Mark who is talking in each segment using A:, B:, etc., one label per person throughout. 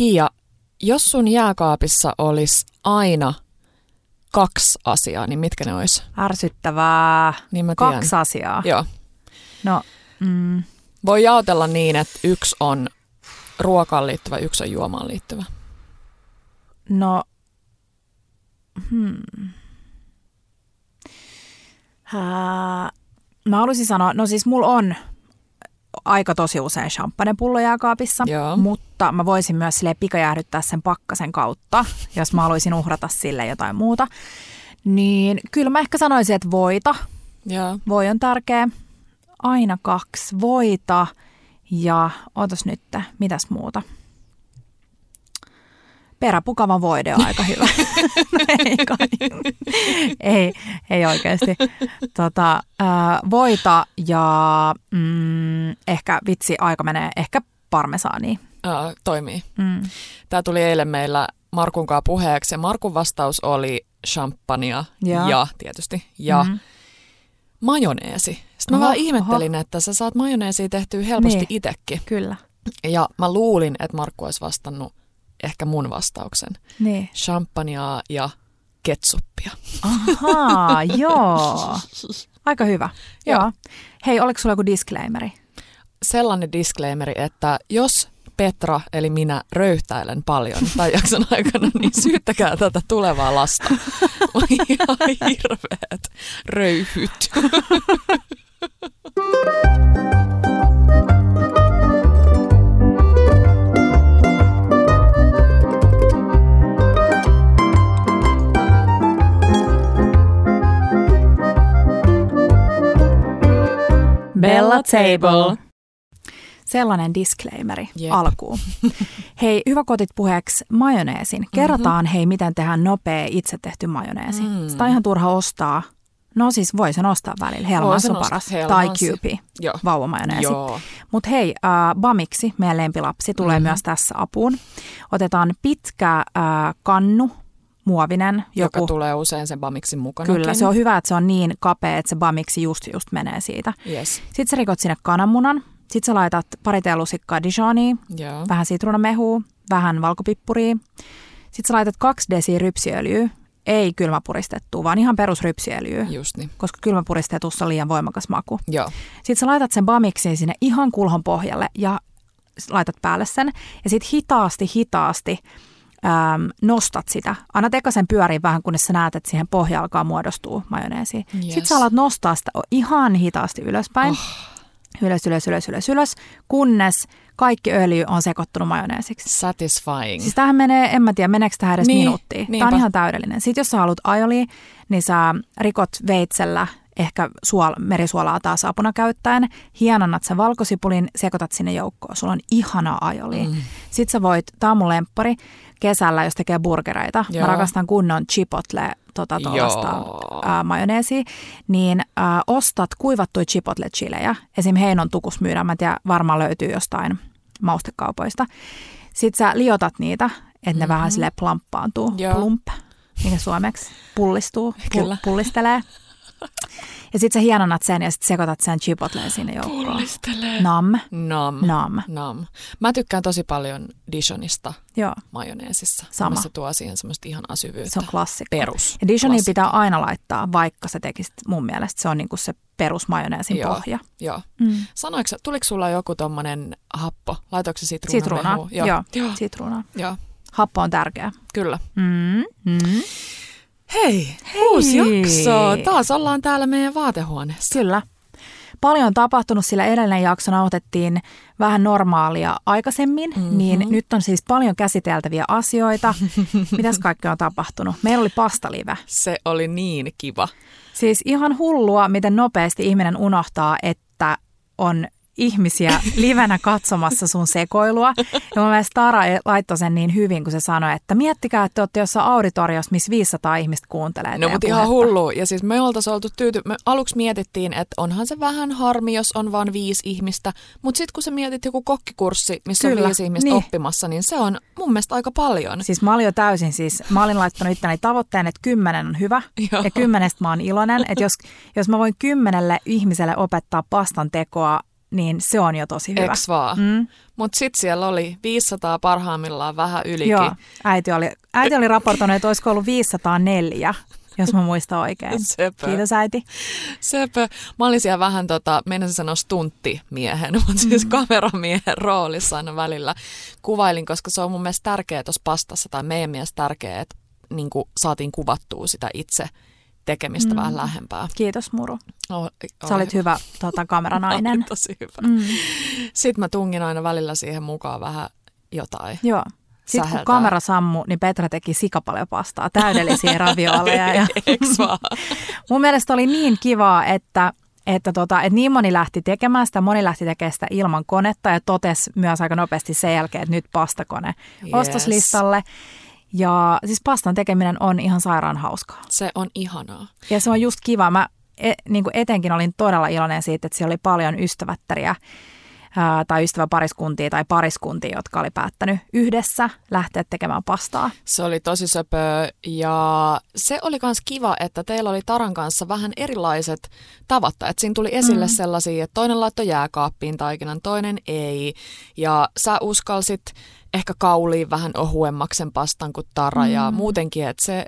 A: Kiia, jos sun jääkaapissa olisi aina kaksi asiaa, niin mitkä ne olisi?
B: Ärsyttävää.
A: Niin mä tiedän.
B: Kaksi asiaa.
A: Joo.
B: No, mm,
A: Voi jaotella niin, että yksi on ruokaan liittyvä, yksi on juomaan liittyvä.
B: no, hmm. Ää, mä haluaisin sanoa, no siis mulla on aika tosi usein champagnepullo jääkaapissa,
A: Joo.
B: mutta mä voisin myös sille pikajäähdyttää sen pakkasen kautta, jos mä haluaisin uhrata sille jotain muuta. Niin kyllä mä ehkä sanoisin, että voita.
A: Joo.
B: Voi on tärkeä. Aina kaksi voita ja otas nyt, mitäs muuta? Peräpukava voide on aika hyvä. No ei, kai. ei, ei oikeasti. Tota, ää, voita ja mm, ehkä vitsi aika menee, ehkä parmesaania.
A: Ää, toimii.
B: Mm.
A: Tämä tuli eilen meillä Markun kanssa puheeksi ja Markun vastaus oli champagnea
B: Joo.
A: ja tietysti ja
B: Mhm.
A: majoneesi. Sitten mä
B: Oho,
A: vaan ihmettelin, että sä saat majoneesia tehtyä helposti
B: Niin.
A: itekin.
B: Kyllä.
A: Ja mä luulin, että Markku olisi vastannut ehkä mun vastauksen.
B: Niin.
A: Champagnea ja ketsuppia.
B: Ahaa, joo. Aika hyvä.
A: Joo.
B: Joo. Hei, oliko sulla joku disclaimeri?
A: Sellainen disclaimeri, että jos Petra eli minä röyhtäilen paljon tai jakson aikana, niin syyttäkää tätä tulevaa lasta. Ihan hirveät röyhyt.
B: Table. Sellainen disclaimeri
A: Jep.
B: alkuun. Hei, hyvä kotit puheeksi majoneesin. Kerrotaan hei, miten tehdään nopea itse tehty majoneesi.
A: Mm.
B: Sitä on ihan turha ostaa. No siis voi sen ostaa välillä. Helmans
A: sen
B: on paras.
A: Helmans.
B: Tai
A: Joo.
B: vauvamajoneesi. Mutta hei, äh, Bamiksi, meidän lempilapsi, tulee
A: Mhm.
B: mm-hmm. myös tässä apuun. Otetaan pitkä äh, kannu, muovinen.
A: Joka
B: Joku,
A: tulee usein sen bamiksin mukana.
B: kyllä, se on hyvä, että se on niin kapea, että se Bamiksi just, just menee siitä.
A: Yes.
B: Sitten sä rikot sinne kananmunan. Sitten sä laitat pari teelusikkaa Dijonia,
A: Joo.
B: vähän sitruunamehua, vähän valkopippuria. Sitten sä laitat kaksi desiä rypsiöljyä, ei kylmäpuristettua, vaan ihan perusrypsiöljyä,
A: Just niin.
B: koska kylmäpuristetussa on liian voimakas maku.
A: Joo.
B: Sitten sä laitat sen bamiksin sinne ihan kulhon pohjalle ja laitat päälle sen. Ja sitten hitaasti, hitaasti äm, nostat sitä. Anna eka sen pyöriin vähän, kunnes sä näet, että siihen pohja alkaa muodostua majoneesi.
A: Yes.
B: Sitten sä alat nostaa sitä ihan hitaasti ylöspäin. Oh. Ylös, ylös, ylös, ylös, ylös, kunnes kaikki öljy on sekoittunut majoneesiksi.
A: Satisfying.
B: Siis tähän menee, en mä tiedä, meneekö tähän edes
A: Niin,
B: minuuttia. Tämä on ihan täydellinen. Sitten jos sä haluat aioli, niin sä rikot veitsellä ehkä suol, merisuolaa taas apuna käyttäen, hienonnat sen valkosipulin, sekoitat sinne joukkoon. Sulla on ihana aioli. Mm. Sitten sä voit, tää on mun lemppari, kesällä, jos tekee burgereita.
A: Joo.
B: Mä rakastan kunnon chipotle tota, tuollaista ää, majoneesia, niin ää, ostat kuivattuja chipotle-chilejä. Esim. Heinon tukus myydään, mä en tiedä, varmaan löytyy jostain maustekaupoista. Sitten sä liotat niitä, että ne mm-hmm. vähän sille plamppaantuu.
A: Joo.
B: Plump, mikä suomeksi pullistuu, pu- pullistelee. Ja sitten sä hienonnat sen ja sitten sekoitat sen chipotleen sinne joukkoon.
A: Pullistelee.
B: Nam,
A: Nam.
B: nam.
A: Nam. Mä tykkään tosi paljon Dijonista
B: Joo,
A: majoneesissa.
B: Sama.
A: Se tuo siihen semmoista ihanaa syvyyttä.
B: se on klassikko.
A: Perus.
B: Ja Dijonia
A: Klassikko.
B: pitää aina laittaa, vaikka sä tekisit mun mielestä. Se on niinku se perusmajoneesin
A: Joo.
B: pohja.
A: Joo.
B: Mm.
A: Sanoiko, tuliko sulla joku tommonen happo? Laitoiko se
B: Sitruunaa,
A: sitruunamehu?
B: joo,
A: Joo.
B: joo. sitruunaa.
A: Joo.
B: Happo on tärkeä.
A: Kyllä.
B: Mm, mm.
A: Hei, Hei, uusi jakso. Taas ollaan täällä meidän vaatehuoneessa.
B: Kyllä. Paljon on tapahtunut, sillä edellinen jakso nauhoitettiin vähän normaalia aikaisemmin,
A: Mhm.
B: mm-hmm. niin nyt on siis paljon käsiteltäviä asioita. Mitäs kaikkea on tapahtunut? Meillä oli pastalive.
A: Se oli niin kiva.
B: Siis ihan hullua, miten nopeasti ihminen unohtaa, että on ihmisiä livenä katsomassa sun sekoilua. Ja mun mielestä Tara laittoi sen niin hyvin, kun se sanoi, että miettikää, että te olette jossain auditoriossa, missä 500 ihmistä kuuntelee
A: No mutta ihan hullu. Ja siis me oltaisiin oltu tyyty... Me aluksi mietittiin, että onhan se vähän harmi, jos on vain viisi ihmistä. Mutta sitten kun sä mietit joku kokkikurssi, missä
B: Kyllä,
A: on viisi ihmistä
B: niin.
A: oppimassa, niin se on mun mielestä aika paljon.
B: Siis mä olin jo täysin siis, mä olin laittanut itteni tavoitteen, että kymmenen on hyvä
A: Joo.
B: ja kymmenestä mä oon iloinen. Että jos, jos mä voin kymmenelle ihmiselle opettaa pastan tekoa niin se on jo tosi hyvä.
A: Eks vaan?
B: Mm.
A: Mutta sitten siellä oli 500 parhaimmillaan vähän ylikin.
B: Joo, äiti oli, äiti oli raportoinut, että olisiko ollut 504, jos mä muistan oikein.
A: Sepä.
B: Kiitos äiti.
A: Sepä. Mä olin siellä vähän, tota, meinasin sanoa stunttimiehen, mutta siis
B: Mm.
A: kameramiehen roolissa aina välillä kuvailin, koska se on mun mielestä tärkeää tuossa pastassa, tai meidän mielestä tärkeää, että niin saatiin kuvattua sitä itse tekemistä
B: Mm.
A: vähän lähempää.
B: Kiitos Muru.
A: Oh,
B: Sä olit hyvä tota, kameranainen.
A: Oli tosi hyvä.
B: Mm.
A: Sitten mä tungin aina välillä siihen mukaan vähän jotain.
B: Joo. Sitten kun
A: Säheltää.
B: kamera sammu, niin Petra teki sika paljon pastaa, täydellisiä ravioleja. Ja
A: Eiks vaan?
B: mun mielestä oli niin kivaa, että, että, tota, että niin moni lähti tekemään sitä, moni lähti tekemään sitä ilman konetta ja totesi myös aika nopeasti sen jälkeen, että nyt pastakone
A: Yes.
B: ostoslistalle. Ja siis pastan tekeminen on ihan sairaan hauskaa.
A: Se on ihanaa.
B: Ja se on just kiva. Mä e, niin kuin etenkin olin todella iloinen siitä, että siellä oli paljon ystävättäriä ää, tai ystäväpariskuntia tai pariskuntia, jotka oli päättänyt yhdessä lähteä tekemään pastaa.
A: Se oli tosi söpö ja se oli myös kiva, että teillä oli Taran kanssa vähän erilaiset tavat. Että siinä tuli esille mm. sellaisia, että toinen laittoi jääkaappiin taikinan, toinen ei. Ja sä uskalsit ehkä kauliin vähän ohuemmaksen pastan kuin Tara mm. ja muutenkin, että se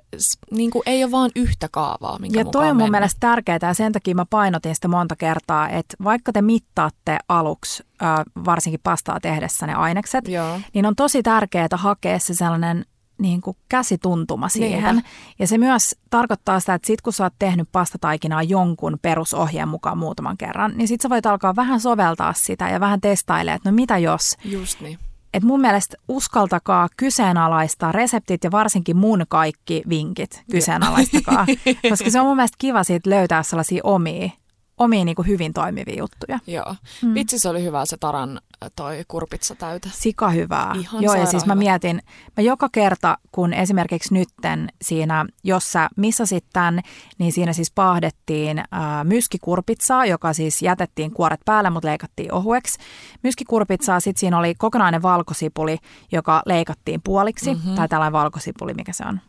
A: niin kuin ei ole vaan yhtä kaavaa, minkä
B: Ja toi on mun
A: mennä.
B: mielestä tärkeää ja sen takia mä painotin sitä monta kertaa, että vaikka te mittaatte aluksi, ää, varsinkin pastaa tehdessä ne ainekset,
A: Joo.
B: niin on tosi tärkeää hakea se sellainen niin kuin käsituntuma siihen.
A: Niinpä.
B: Ja se myös tarkoittaa sitä, että sit kun sä oot tehnyt pastataikinaa jonkun perusohjeen mukaan muutaman kerran, niin sit sä voit alkaa vähän soveltaa sitä ja vähän testailemaan, että no mitä jos.
A: Just niin.
B: Et mun mielestä uskaltakaa kyseenalaistaa reseptit ja varsinkin mun kaikki vinkit kyseenalaistakaa. koska se on mun mielestä kiva siitä löytää sellaisia omia, omia niin kuin hyvin toimivia juttuja.
A: Joo. Mm. Vitsi, se oli hyvä se Taran toi kurpitsa täytä.
B: Sika hyvää.
A: Ihan
B: Joo, ja siis mä mietin, mä joka kerta, kun esimerkiksi nytten siinä, jos sä missasit tämän, niin siinä siis paahdettiin ää, myskikurpitsaa, joka siis jätettiin kuoret päälle, mutta leikattiin ohueksi. Myskikurpitsaa, sitten siinä oli kokonainen valkosipuli, joka leikattiin puoliksi, mm-hmm. tai tällainen valkosipuli, mikä se on.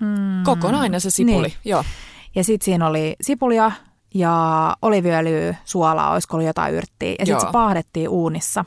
A: Mm. Kokonainen se sipuli.
B: Niin.
A: Joo.
B: Ja sitten siinä oli sipulia ja oliviöljyä, suolaa, olisiko ollut jotain yrttiä. Ja sitten se paahdettiin uunissa,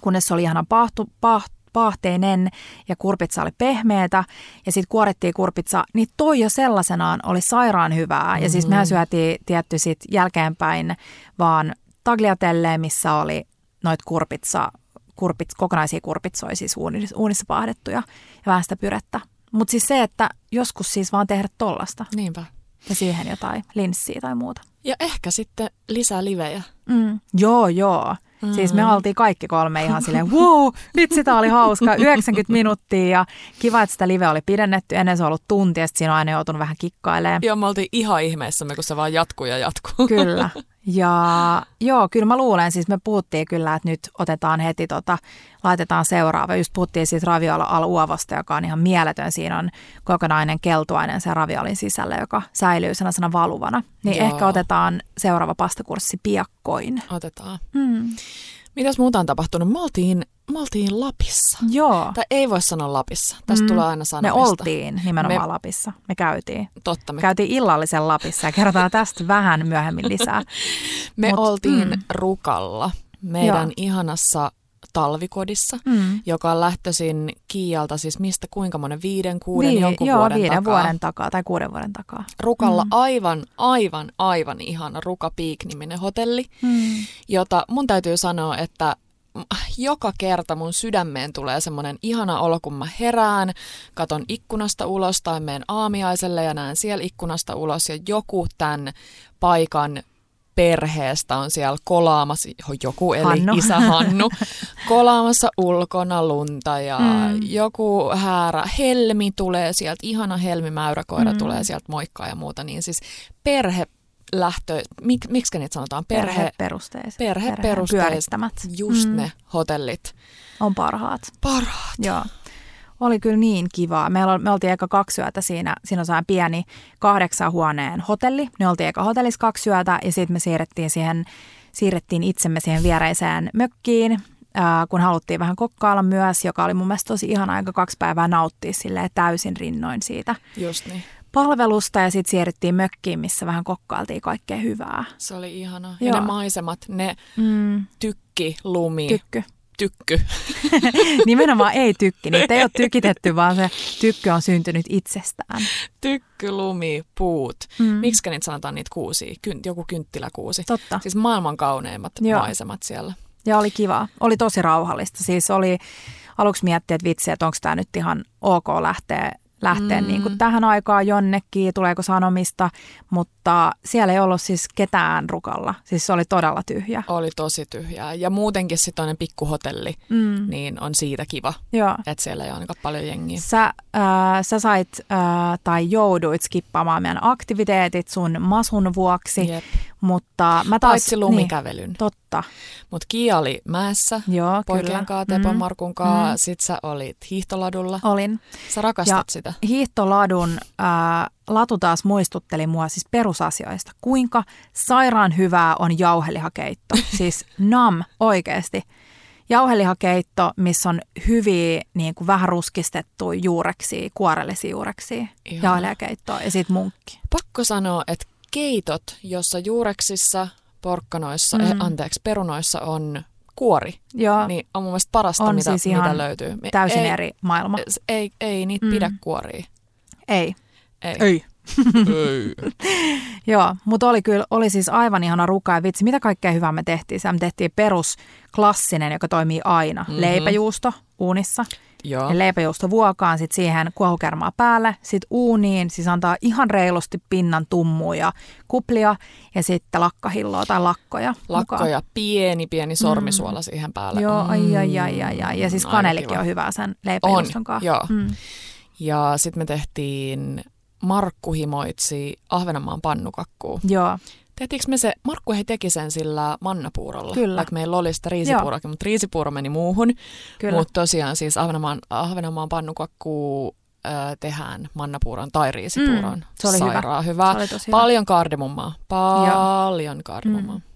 B: kunnes se oli ihana paahtu, paah, paahteinen ja kurpitsa oli pehmeätä. Ja sitten kuorettiin kurpitsa, niin toi jo sellaisenaan oli sairaan hyvää. Mm-hmm. Ja siis mehän syötiin tietty sit jälkeenpäin vaan tagliatelle, missä oli noit kurpitsa, kurpit, kokonaisia kurpitsoja siis uunissa, uunissa paahdettuja ja vähän sitä pyrettä. Mutta siis se, että joskus siis vaan tehdä tollasta
A: Niinpä.
B: Ja siihen jotain linssiä tai muuta.
A: Ja ehkä sitten lisää livejä.
B: Mm. Joo, joo. Mm. Siis me oltiin kaikki kolme ihan silleen, wow, vitsi, tää oli hauska, 90 minuuttia ja kiva, että sitä live oli pidennetty. Ennen se on ollut tunti ja siinä on aina joutunut vähän kikkailemaan.
A: Joo, me oltiin ihan ihmeissämme, kun se vaan jatkuu ja jatkuu.
B: Kyllä. Ja joo, kyllä mä luulen, siis me puhuttiin kyllä, että nyt otetaan heti, tota, laitetaan seuraava. Just puhuttiin siitä raviola al uovosta, joka on ihan mieletön. Siinä on kokonainen keltuainen se raviolin sisällä, joka säilyy sellaisena valuvana. Niin
A: Joo.
B: ehkä otetaan seuraava pastakurssi piakkoin.
A: Otetaan.
B: Hmm.
A: Mitäs muuta on tapahtunut? Me oltiin, me oltiin Lapissa.
B: Joo.
A: Tai ei voi sanoa Lapissa. Tästä
B: Mm.
A: tulee aina
B: Me
A: sanomista.
B: oltiin nimenomaan
A: Me-
B: me... Lapissa. Me käytiin.
A: Totta. Me,
B: Käytiin illallisen Lapissa ja kerrotaan tästä vähän myöhemmin lisää.
A: me
B: mut,
A: oltiin
B: mm.
A: Rukalla meidän
B: Joo.
A: ihanassa talvikodissa,
B: Mm.
A: joka on lähtöisin Kiialta, siis mistä kuinka monen, viiden, kuuden,
B: Vii-
A: jonkun
B: joo,
A: vuoden
B: viiden
A: takaa.
B: vuoden takaa tai kuuden vuoden takaa.
A: Rukalla
B: Mm.
A: aivan, aivan, aivan ihana Ruka Peak-niminen hotelli,
B: Mm.
A: jota mun täytyy sanoa, että joka kerta mun sydämeen tulee semmoinen ihana olo, kun mä herään, katon ikkunasta ulos tai menen aamiaiselle ja näen siellä ikkunasta ulos ja joku tämän paikan perheestä on siellä kolaamassa, joku eli
B: Hannu.
A: isä Hannu, kolaamassa ulkona lunta ja
B: Mm.
A: joku häärä, helmi tulee sieltä, ihana helmimäyräkoira
B: mm.
A: tulee sieltä moikkaa ja muuta, niin siis perhe lähtö, mik, miksi niitä sanotaan? Perhe,
B: Perheperusteiset.
A: perheperusteiset,
B: pyörittämät.
A: just
B: Mm.
A: ne hotellit.
B: On parhaat.
A: Parhaat.
B: Joo. Oli kyllä niin kivaa. Meillä me oltiin eka kaksi yötä siinä. Siinä on sellainen pieni kahdeksan huoneen hotelli. Me oltiin eka hotellissa kaksi yötä ja sitten me siirrettiin, siihen, siirrettiin itsemme siihen viereiseen mökkiin, ää, kun haluttiin vähän kokkailla myös, joka oli mun mielestä tosi ihana aika kaksi päivää nauttia silleen täysin rinnoin siitä
A: Just niin.
B: Palvelusta ja sitten siirryttiin mökkiin, missä vähän kokkailtiin kaikkea hyvää.
A: Se oli ihana.
B: Joo.
A: Ja ne maisemat, ne
B: Mm,
A: tykki, lumi,
B: tykky.
A: tykky.
B: Nimenomaan ei tykki. Niitä ei ole tykitetty, vaan se tykky on syntynyt itsestään.
A: Tykky, lumi, puut.
B: Mm.
A: Miksi niitä sanotaan niitä kuusia? Kyn, joku kynttiläkuusi.
B: Totta.
A: Siis maailman kauneimmat
B: Joo.
A: maisemat siellä.
B: Ja oli kiva. Oli tosi rauhallista. Siis oli aluksi miettiä, että vitsi, että onko tämä nyt ihan ok lähteä, lähteä
A: Mm.
B: mm. niin kuin tähän aikaan jonnekin, tuleeko sanomista, mutta siellä ei ollut siis ketään rukalla. Siis se oli todella tyhjä.
A: Oli tosi tyhjää. Ja muutenkin sitten toinen pikkuhotelli,
B: Mm.
A: niin on siitä kiva,
B: Joo.
A: että siellä ei ole ainakaan paljon jengiä.
B: Sä, äh, sä sait äh, tai jouduit skippaamaan meidän aktiviteetit sun masun vuoksi,
A: Jep.
B: Mutta mä taas...
A: Paitsi lumikävelyn.
B: Niin, totta,
A: Mutta Kia oli mäessä
B: joo,
A: poikien
B: kyllä.
A: Tepon
B: Mm,
A: Markun kanssa.
B: Mm.
A: Sit sä olit hiihtoladulla.
B: Olin.
A: Sä rakastat
B: Ja-
A: sitä.
B: Hiihtoladun ää, latu taas muistutteli mua siis perusasioista. Kuinka sairaan hyvää on jauhelihakeitto. Siis nam oikeasti. Jauhelihakeitto, missä on hyviä niin kuin vähän ruskistettuja juureksia, kuorellisia juureksia.
A: Ihana.
B: Jauhelihakeittoa ja sitten munkki.
A: Pakko sanoa, että keitot, jossa juureksissa, porkkanoissa,
B: Mm.
A: mm. eh, anteeksi, perunoissa on kuori,
B: Joo,
A: niin on mun mielestä parasta,
B: On
A: mitä,
B: siis ihan
A: mitä löytyy. Me-
B: täysin
A: ei,
B: eri maailma.
A: Ei, ei niitä
B: Mm.
A: pidä kuoria.
B: Ei.
A: Ei.
B: Ei.
A: Ei.
B: Joo, mutta oli kyllä, oli siis aivan ihana ruka ja vitsi, mitä kaikkea hyvää me tehtiin. Se me tehtiin perus klassinen, joka toimii aina.
A: Mhm.
B: Mm-hmm. Leipäjuusto uunissa.
A: Joo.
B: Ja leipäjuusto vuokaan, sitten siihen kuohukermaa päälle, sitten uuniin, siis antaa ihan reilusti pinnan tummua ja kuplia ja sitten lakkahilloa tai lakkoja.
A: Lakko
B: mukaan.
A: pieni, pieni sormisuola siihen päälle.
B: Joo, ai, ai,
A: Mm,
B: ai, ai, ai. Ja siis
A: aika
B: kanelikin on hyvä sen leipäjuuston kanssa.
A: joo.
B: Mm.
A: Ja sitten me tehtiin Markku himoitsi Ahvenanmaan pannukakkuu.
B: Joo,
A: Tehtiinkö me se, Markku he teki sen sillä mannapuurolla.
B: Kyllä.
A: Vaikka meillä oli sitä riisipuuroakin, mutta riisipuuro meni muuhun. Mutta tosiaan siis Ahvenanmaan, Ahvenanmaan pannukakkuu äh, tehdään mannapuuron tai riisipuuron.
B: Mm, se oli hyvä.
A: Sairaan hyvä.
B: Se oli tosi hyvä.
A: Paljon kardemummaa. Paljon kardemummaa.
B: Mm.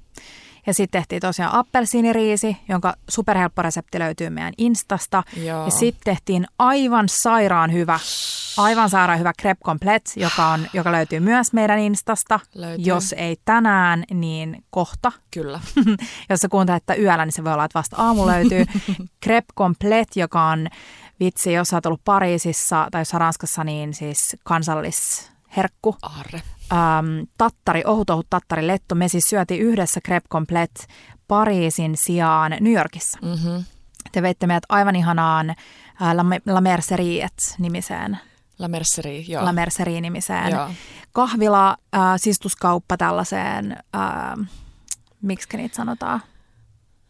B: Ja sitten tehtiin tosiaan appelsiiniriisi, jonka superhelppo resepti löytyy meidän Instasta.
A: Joo.
B: Ja sitten tehtiin aivan sairaan hyvä, aivan sairaan hyvä crepe complet, joka, on, joka löytyy myös meidän Instasta.
A: Löytyy.
B: Jos ei tänään, niin kohta.
A: Kyllä.
B: Jos sä kuuntelet että yöllä, niin se voi olla, että vasta aamu löytyy. crepe complet, joka on vitsi, jos sä oot ollut Pariisissa tai jos Ranskassa, niin siis kansallisherkku.
A: Arre.
B: Ähm, tattari, ohut ohut tattari lettu. Me siis syötiin yhdessä crepe complet Pariisin sijaan New Yorkissa.
A: Mm-hmm.
B: Te veitte meidät aivan ihanaan äh, La, La Merceriet-nimiseen,
A: La Mercerie, joo.
B: La Mercerie-nimiseen
A: joo.
B: kahvila, äh, sistuskauppa tällaiseen, äh, miksi niitä sanotaan?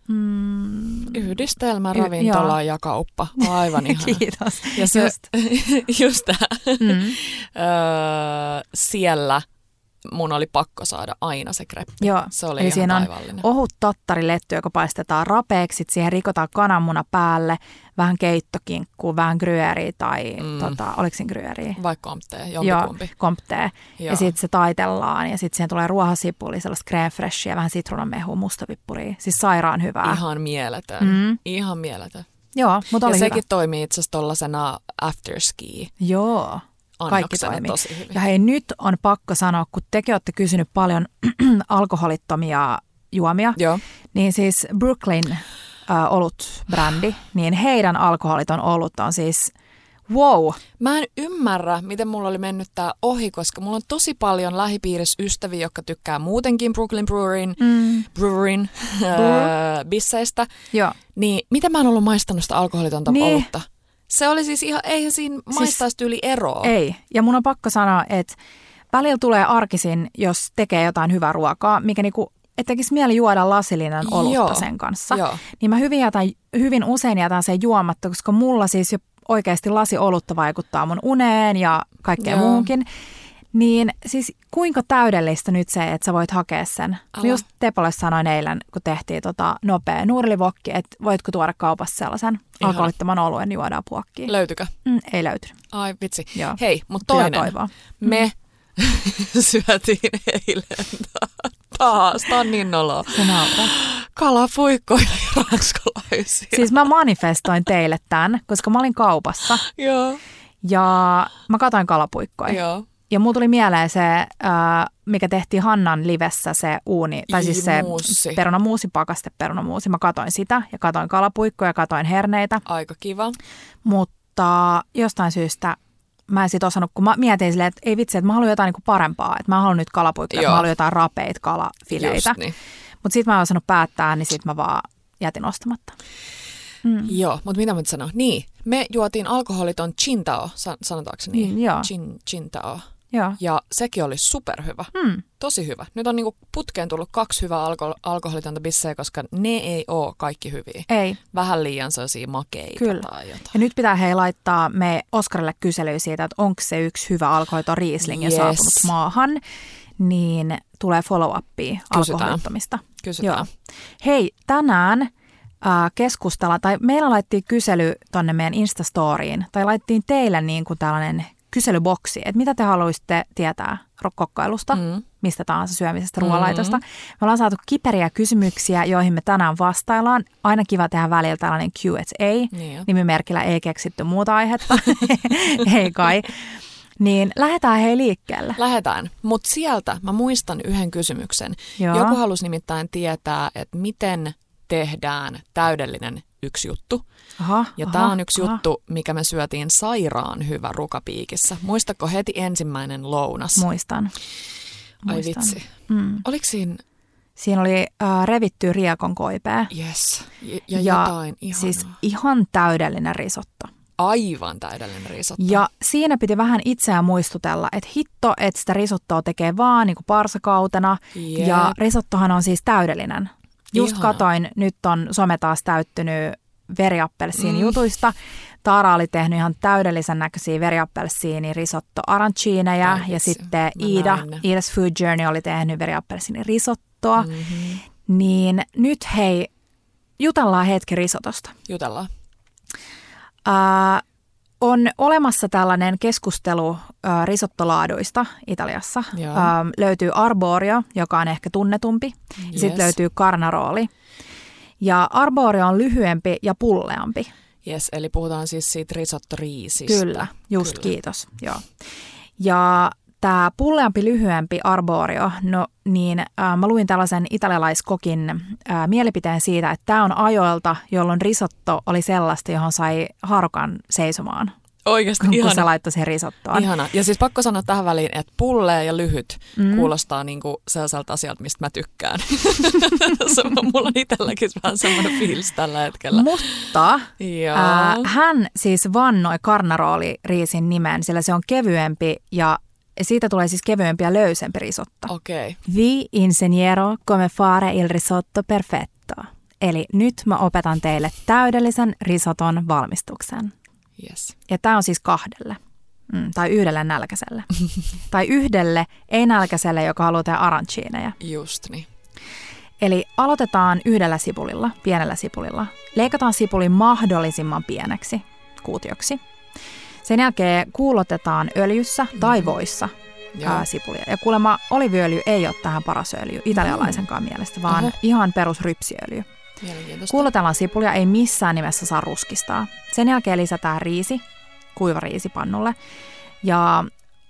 B: Mm,
A: Yhdistelmä,
B: Y-
A: ravintola
B: joo.
A: ja kauppa. Aivan ihana.
B: kiitos.
A: Ja se,
B: Just.
A: just, just tämä.
B: Mm.
A: öö, siellä mun oli pakko saada aina se kreppi.
B: Joo,
A: Se oli
B: eli
A: ihan
B: siinä on
A: taivallinen.
B: ohut tattariletty, joka paistetaan rapeeksi, siihen rikotaan kananmuna päälle, vähän keittokinkkuu, vähän gruyeriä tai
A: Mm.
B: tota, oliko siinä?
A: Vai komptee,
B: Joo,
A: jompikumpi.
B: komptee.
A: Joo.
B: Ja sitten se taitellaan ja sitten siihen tulee ruohasipuli, sellaista crème freshia, vähän sitruunamehua, mustapippuria. Siis sairaan hyvää.
A: Ihan mieletön.
B: Mm.
A: Ihan mieletön.
B: Joo, mutta
A: Ja
B: oli
A: sekin
B: hyvä.
A: toimii itse asiassa tollasena afterski
B: Joo. Kaikki toimii.
A: tosi hyvin.
B: Ja hei, nyt on pakko sanoa, kun tekin olette kysynyt paljon alkoholittomia juomia,
A: Joo.
B: niin siis Brooklyn äh, olut-brändi, niin heidän alkoholiton olut on siis wow.
A: Mä en ymmärrä, miten mulla oli mennyt tää ohi, koska mulla on tosi paljon lähipiirissä ystäviä, jotka tykkää muutenkin Brooklyn Brewerin,
B: Mm.
A: Brewerin öö, bisseistä.
B: Joo.
A: Niin, miten mä en ollut maistanut sitä alkoholitonta
B: Niin.
A: olutta? Se oli siis ihan, eihän siinä
B: Siis-
A: maistaisi tyyli eroa.
B: Ei. Ja mun on pakko sanoa, että välillä tulee arkisin, jos tekee jotain hyvää ruokaa, mikä niinku, et tekisi mieli juoda lasillinen olutta
A: Joo.
B: sen kanssa.
A: Joo.
B: Niin mä hyvin, jätän, hyvin usein jätän sen juomatta, koska mulla siis jo oikeasti lasi olutta vaikuttaa mun uneen ja kaikkeen
A: Joo.
B: muuhunkin. Niin siis kuinka täydellistä nyt se, että sä voit hakea sen. Mä just Tepolle sanoin eilen, kun tehtiin tota nopea nuurilivokki, että voitko tuoda kaupassa sellaisen alkoholittoman oluen juodaan puokkiin.
A: Löytykö?
B: Mm, ei löytynyt.
A: Ai vitsi.
B: Joo.
A: Hei, mutta toinen.
B: toivoa.
A: Me syötiin eilen ta- taas. Tää on niin noloa. Kalapuikkoja ja ranskalaisia.
B: Siis mä manifestoin teille tämän, koska mä olin kaupassa
A: Joo.
B: ja mä katoin kalapuikkoja.
A: Joo.
B: Ja mulla tuli mieleen se, äh, mikä tehtiin Hannan livessä se uuni, tai siis se
A: Muussi.
B: perunamuusi, pakaste perunamuusi. Mä katoin sitä ja katoin kalapuikkoja ja katoin herneitä,
A: Aika kiva.
B: mutta jostain syystä mä en sit osannut, kun mä mietin silleen, että ei vitsi, että mä haluan jotain niinku parempaa, että mä haluan nyt kalapuikkoja, että
A: Joo.
B: mä haluan jotain rapeita kalafileitä.
A: Just niin.
B: Mutta sitten mä en osannut päättää, niin sitten mä vaan jätin ostamatta. Mm.
A: Joo, mutta mitä mä nyt sanon? Niin, me juotiin alkoholiton Chintao, san- sanotaanko se niin?
B: Mm, joo.
A: Chin, Chintao.
B: Joo.
A: Ja sekin oli superhyvä.
B: Mm.
A: Tosi hyvä. Nyt on niinku putkeen tullut kaksi hyvää alko- alkoholitonta bissejä, koska ne ei ole kaikki hyviä.
B: Ei.
A: Vähän liian sellaisia makeita
B: Kyllä.
A: tai jotain.
B: Ja nyt pitää hei laittaa me Oskarille kyselyä siitä, että onko se yksi hyvä alkoholiton Riesling
A: Yes.
B: yes. saapunut maahan, niin tulee follow-upia alkoholittomista.
A: Kysytään.
B: Joo. Hei, tänään keskustella, tai meillä laittiin kysely tonne meidän Instastoriin, tai laittiin teille niin kuin tällainen kyselyboksi, että mitä te haluaisitte tietää rokkokkailusta, mm.
A: Mm.
B: mistä tahansa syömisestä, ruoanlaitosta. Me ollaan saatu kiperiä kysymyksiä, joihin me tänään vastaillaan. Aina kiva tehdä välillä tällainen Q&A,
A: Niin
B: nimimerkillä ei keksitty muuta aihetta, ei kai. Niin lähdetään hei liikkeelle.
A: Lähetään. Mutta sieltä mä muistan yhden kysymyksen.
B: Joo.
A: Joku halusi nimittäin tietää, että miten tehdään täydellinen yksi juttu.
B: Aha,
A: Ja
B: aha,
A: tämä on yksi
B: aha.
A: juttu, mikä me syötiin sairaan hyvä rukapiikissä. Muistatko heti ensimmäinen lounas?
B: Muistan.
A: Ai
B: Muistan.
A: vitsi.
B: Mm.
A: Oliko siinä,
B: Siinä oli äh, revitty riekon koipea.
A: yes, ja, ja,
B: Ja
A: jotain ihanaa.
B: Siis ihan täydellinen risotto.
A: Aivan täydellinen risotto.
B: Ja siinä piti vähän itseään muistutella, että hitto, että sitä risottoa tekee vaan niin kuin parsakautena.
A: Jep.
B: Ja risottohan on siis täydellinen. Just
A: Ihana.
B: katoin, nyt on some taas täyttynyt veriappelsiin
A: Mm.
B: jutuista. Taara oli tehnyt ihan täydellisen näköisiä veriappelsiini risotto aranciineja
A: Ai
B: ja sitten Iida. Iida's Food Journey oli tehnyt veriappelsiini risottoa. Mm.
A: Mm-hmm.
B: Niin nyt hei, jutellaan hetki risotosta.
A: Jutellaan.
B: Ää, on olemassa tällainen keskustelu ää, risottolaaduista Italiassa.
A: Joo.
B: Ää, löytyy Arborio, joka on ehkä tunnetumpi. Ja
A: Yes.
B: sitten löytyy Carnaroli. Ja Arborio on lyhyempi ja pulleampi.
A: Yes, eli puhutaan siis siitä risottoriisistä.
B: Kyllä, just
A: Kyllä.
B: kiitos. Joo. Ja tämä pulleampi, lyhyempi Arborio, no niin äh, mä luin tällaisen italialaiskokin äh, mielipiteen siitä, että tämä on ajoilta, jolloin risotto oli sellaista, johon sai haarukan seisomaan,
A: Oikeasti
B: kun
A: ihana.
B: se laittoi siihen risottoon.
A: Ihana. Ja siis pakko sanoa tähän väliin, että pullea ja lyhyt
B: Mm.
A: kuulostaa niinku sellaiselta asialta, mistä mä tykkään. Se on- Mulla on itselläkin vähän semmoinen fiilis tällä hetkellä.
B: Mutta ää, hän siis vannoi Carnaroli-riisin nimen, sillä se on kevyempi ja siitä tulee siis kevyempi ja löysempi risotto.
A: Okei.
B: Vi insegniero come fare il risotto perfetto. Eli nyt mä opetan teille täydellisen risoton valmistuksen.
A: Yes.
B: Ja tämä on siis kahdelle. Mm, tai yhdelle nälkäiselle. tai yhdelle ei-nälkäiselle, joka haluaa tehdä aranciineja.
A: Just niin.
B: Eli aloitetaan yhdellä sipulilla, pienellä sipulilla. Leikataan sipuli mahdollisimman pieneksi kuutioksi. Sen jälkeen kuulotetaan öljyssä tai voissa
A: Joo.
B: ää, sipulia. Ja kuulemma oliviöljy ei ole tähän paras öljy italialaisenkaan mielestä, vaan
A: Oho.
B: ihan perus rypsiöljy. Kuulotellaan sipulia, ei missään nimessä saa ruskistaa. Sen jälkeen lisätään riisi, kuiva riisi pannulle. Ja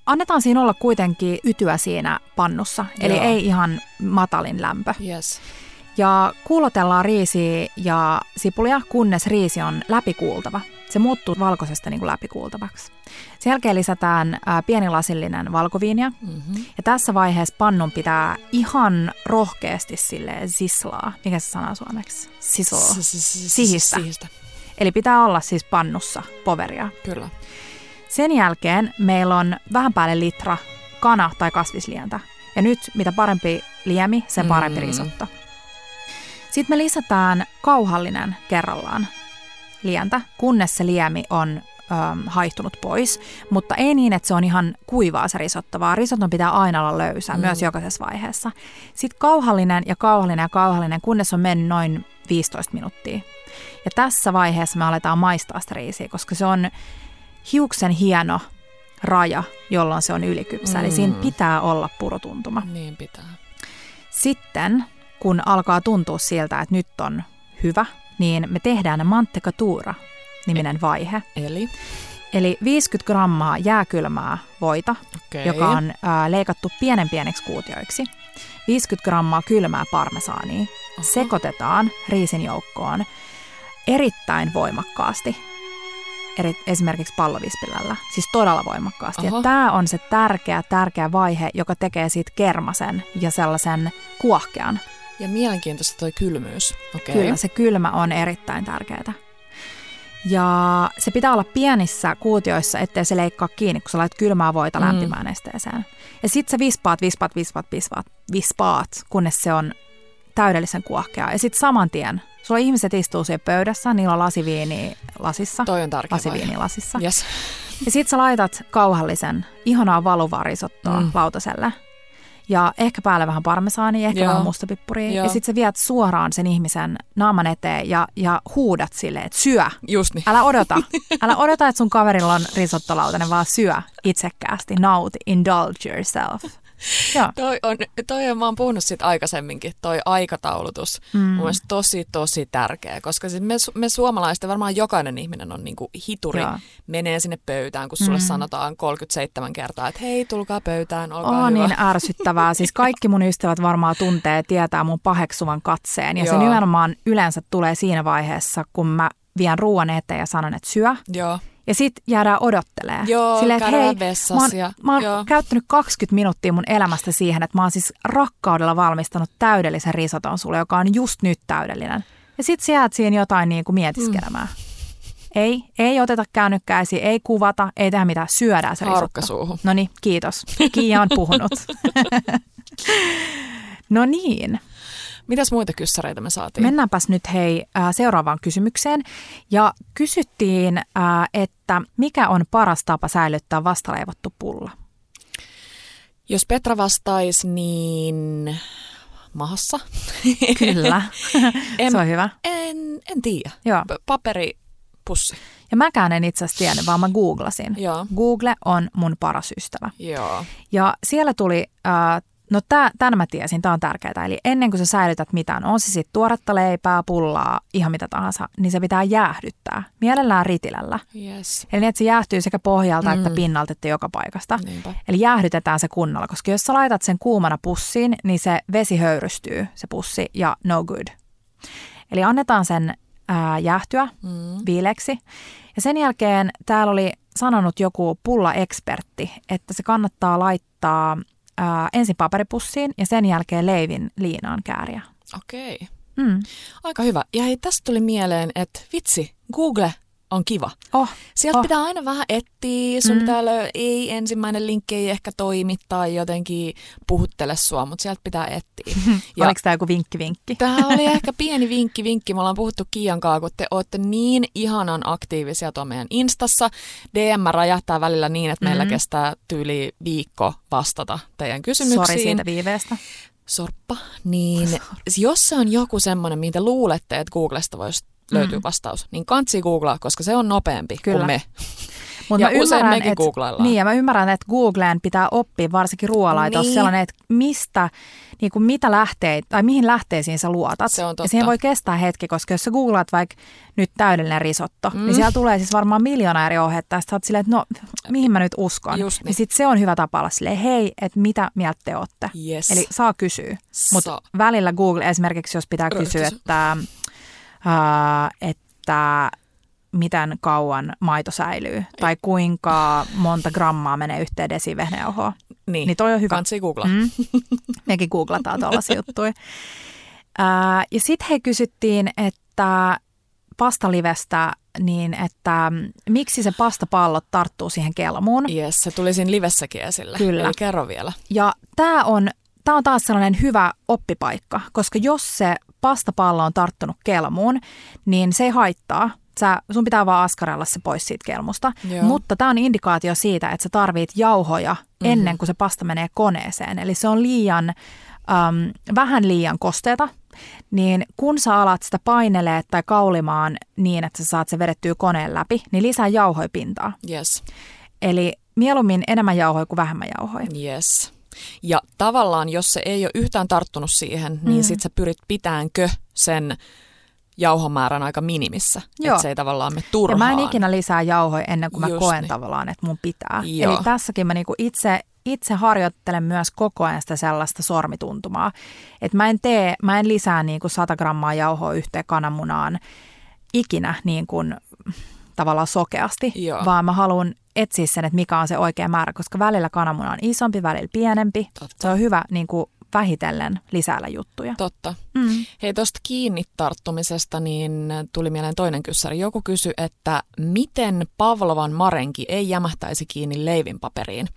B: annetaan siinä olla kuitenkin ytyä siinä pannussa, eli
A: Joo.
B: ei ihan matalin lämpö.
A: Yes.
B: Ja kuulotellaan riisiä ja sipulia, kunnes riisi on läpikuultava. Se muuttuu valkoisesta niin kuin läpikuultavaksi. Sen jälkeen lisätään ää, pieni lasillinen valkoviinia.
A: Mm-hmm.
B: Ja tässä vaiheessa pannun pitää ihan rohkeasti sille sislaa. Mikä se sana suomeksi? Sihistä.
A: Sihistä.
B: Eli pitää olla siis pannussa poveria.
A: Kyllä.
B: Sen jälkeen meillä on vähän päälle litra kana- tai kasvislientä. Ja nyt mitä parempi liemi, sen parempi
A: Mm.
B: risotto. Sitten me lisätään kauhallinen kerrallaan lientä, kunnes se liemi on äm, haihtunut pois. Mutta ei niin, että se on ihan kuivaa se risotto, vaan risotton pitää aina olla löysä,
A: Mm.
B: mm. myös jokaisessa vaiheessa. Sitten kauhallinen ja kauhallinen ja kauhallinen, kunnes on mennyt noin 15 minuuttia. Ja tässä vaiheessa me aletaan maistaa sitä riisiä, koska se on hiuksen hieno raja, jolloin se on ylikypsä. Mm. Eli siinä
A: Mm.
B: pitää olla purotuntuma.
A: Niin pitää.
B: Sitten, kun alkaa tuntua siltä, että nyt on hyvä, niin me tehdään mantecatura niminen vaihe.
A: Eli?
B: Eli 50 grammaa jääkylmää voita,
A: Okay.
B: joka on ää, leikattu pienen pieniksi kuutioiksi. 50 grammaa kylmää parmesaania.
A: Oho.
B: Sekoitetaan riisin joukkoon erittäin voimakkaasti. Eri, esimerkiksi pallovispillällä, siis todella voimakkaasti. Ja tämä on se tärkeä, tärkeä vaihe, joka tekee siitä kermasen ja sellaisen kuohkean.
A: Ja mielenkiintoista toi kylmyys. Okay.
B: Kyllä, se kylmä on erittäin tärkeää. Ja se pitää olla pienissä kuutioissa, ettei se leikkaa kiinni, kun sä laitat kylmää voita
A: Mm.
B: lämpimään nesteeseen. Ja sit sä vispaat, vispaat, vispaat, vispaat, vispaat, kunnes se on täydellisen kuohkea. Ja sit saman tien, sulla ihmiset istuu siellä pöydässä, niillä on lasiviini lasissa,
A: Toi on tärkeä
B: lasiviini lasissa.
A: Yes.
B: Ja sit sä laitat kauhallisen, ihanaa valuvaa risottoa
A: Mm.
B: mm. lautaselle. Ja ehkä päälle vähän parmesaania, ehkä
A: Joo.
B: vähän mustapippuria.
A: Joo.
B: Ja sit sä viet suoraan sen ihmisen naaman eteen ja, ja huudat sille, että syö.
A: Just niin.
B: Älä odota. Älä odota, että sun kaverilla on risottolautanen, vaan syö itsekkäästi. Nauti, indulge yourself. Joo.
A: Toi on, toi on, mä oon puhunut siitä aikaisemminkin, toi aikataulutus. Mm. Mun mielestä tosi, tosi tärkeä, koska siis me, me suomalaiset, ja varmaan jokainen ihminen on niinku hituri,
B: Joo.
A: menee sinne pöytään, kun sulle
B: Mm.
A: sanotaan 37 kertaa, että hei, tulkaa pöytään, olkaa
B: On
A: hyvä.
B: niin ärsyttävää. Siis kaikki mun ystävät varmaan tuntee, tietää mun paheksuvan katseen. Ja se
A: Joo.
B: nimenomaan yleensä tulee siinä vaiheessa, kun mä vien ruoan eteen ja sanon, että syö.
A: Joo,
B: Ja sit jäädään odottelee.
A: Joo,
B: Silleen, että hei,
A: vessassa
B: mä oon,
A: ja-
B: mä oon
A: joo.
B: käyttänyt 20 minuuttia mun elämästä siihen, että mä oon siis rakkaudella valmistanut täydellisen risoton sulle, joka on just nyt täydellinen. Ja sit sä jäät siinä jotain niin kuin mietiskelemään. Mm. Ei, ei oteta kännykkääsi, ei kuvata, ei tehdä mitään, syödään se risotto. No niin, kiitos. Kiia on puhunut. no niin,
A: Mitäs muita kyssäreitä me saatiin?
B: mennäänpäs nyt hei äh, seuraavaan kysymykseen. Ja kysyttiin, äh, että mikä on paras tapa säilyttää vastaleivottu pulla?
A: Jos Petra vastaisi, niin mahassa.
B: Kyllä,
A: En-
B: se on hyvä.
A: En, en tiedä.
B: Joo.
A: Paperipussi.
B: Ja mäkään en itse asiassa tiennyt, vaan mä googlasin.
A: Joo.
B: Google on mun paras ystävä.
A: Joo.
B: Ja siellä tuli, äh, no tämän mä tiesin, tämä on tärkeää. Eli ennen kuin sä säilytät mitään, on se sitten tuoretta leipää, pullaa, ihan mitä tahansa, niin se pitää jäähdyttää. Mielellään ritilällä.
A: Yes.
B: Eli niin, että se jäähtyy sekä pohjalta
A: Mm.
B: että pinnalta että joka paikasta.
A: Niinpä.
B: Eli jäähdytetään se kunnolla, koska jos sä laitat sen kuumana pussiin, niin se vesi höyrystyy, se pussi, ja no good. Eli annetaan sen ää, jäähtyä
A: Mm.
B: viileksi. Ja sen jälkeen täällä oli sanonut joku pulla-ekspertti, että se kannattaa laittaa ää, ensin paperipussiin ja sen jälkeen leivin liinaan kääriä.
A: Okei. Okay.
B: Mm.
A: Aika hyvä. Ja hei, tästä tuli mieleen, että vitsi, Google on kiva.
B: Oh,
A: Sieltä
B: Oh.
A: pitää aina vähän etsiä, sun
B: Mm.
A: pitää ei ensimmäinen linkki ei ehkä toimi tai jotenkin puhuttele sua, mutta sieltä pitää etsiä.
B: ja. oliko tämä joku vinkki-vinkki?
A: Tämä oli ehkä pieni vinkki, vinkki. Me ollaan puhuttu Kiian kanssa, kun te olette niin ihanan aktiivisia tuon meidän Instassa. DM räjähtää välillä niin, että meillä
B: Mhm.
A: kestää tyyli viikko vastata teidän kysymyksiin.
B: Sori siitä viiveestä.
A: Sorppa. Niin jos se on joku semmoinen, mitä luulette, että Googlesta voisi
B: Mm.
A: vastaus, niin kansi googlaa, koska se on nopeampi
B: Kyllä.
A: kuin me.
B: Mut
A: Ja
B: mä
A: usein
B: ymmärrän,
A: mekin
B: et-
A: googlaillaan.
B: Niin, ja mä ymmärrän, että Googleen pitää oppia, varsinkin ruoalaitossa,
A: Niin.
B: sellainen, että mistä, niin kuin mitä lähteet, tai mihin lähteisiin sä luotat.
A: Se on
B: Ja
A: totta.
B: siihen voi kestää hetki, koska jos sä googlaat vaikka nyt täydellinen risotto, mm.
A: Mm.
B: niin siellä tulee siis varmaan miljoona eri ohjetta, ja sä oot silleen, että no, mihin mä nyt uskon.
A: Just niin.
B: niin sit se on hyvä tapa olla silleen, hei, että mitä mieltä te ootte.
A: Yes.
B: Eli saa kysyä. Mutta välillä Google esimerkiksi, jos pitää kysyä,
A: Röhtös.
B: että, että miten kauan maito säilyy tai kuinka monta grammaa menee yhteen desi vehnäjauhoa.
A: niin,
B: Niin toi on hyvä.
A: kansi googlaa.
B: Mm. Mekin googlataan tuollaisia juttuja. Ää, ja sitten he kysyttiin, että pastalivestä, niin että mm, miksi se pastapallot tarttuu siihen kelmuun.
A: Yes, se tuli siinä livessäkin esille.
B: Kyllä.
A: Eli kerro vielä.
B: Ja tämä on, tää on taas sellainen hyvä oppipaikka, koska jos se pastapallo on tarttunut kelmuun, niin se ei haittaa. Sä, sun pitää vaan askarella se pois siitä kelmusta.
A: Joo.
B: Mutta tämä on indikaatio siitä, että sä tarvit jauhoja mm-hmm. ennen kuin se pasta menee koneeseen. Eli se on liian, äm, vähän liian kosteeta. Niin kun sä alat sitä painelee tai kaulimaan niin, että sä saat se vedettyä koneen läpi, niin lisää jauhoja pintaa.
A: Yes.
B: Eli mieluummin enemmän jauhoja kuin vähemmän jauhoja.
A: Yes. Ja tavallaan, jos se ei ole yhtään tarttunut siihen, niin
B: Mm.
A: sit sä pyrit pitäänkö sen jauhomäärän aika minimissä, että se ei tavallaan me turhaan.
B: Ja mä en ikinä lisää jauhoja ennen kuin mä
A: Just
B: koen
A: niin.
B: tavallaan, että mun pitää.
A: Joo.
B: Eli tässäkin mä niinku itse, itse harjoittelen myös koko ajan sitä sellaista sormituntumaa. Että mä en tee, mä en lisää niinku 100 grammaa jauhoa yhteen kananmunaan ikinä niin kuin tavallaan sokeasti,
A: Joo.
B: vaan mä haluan etsiä sen, että mikä on se oikea määrä, koska välillä kananmuna on isompi, välillä pienempi.
A: Totta.
B: Se on hyvä niin kuin vähitellen lisäillä juttuja.
A: Totta.
B: Mm.
A: Hei, tuosta kiinni tarttumisesta niin tuli mieleen toinen kyssäri. Joku kysyi, että miten Pavlovan marenki ei jämähtäisi kiinni leivinpaperiin.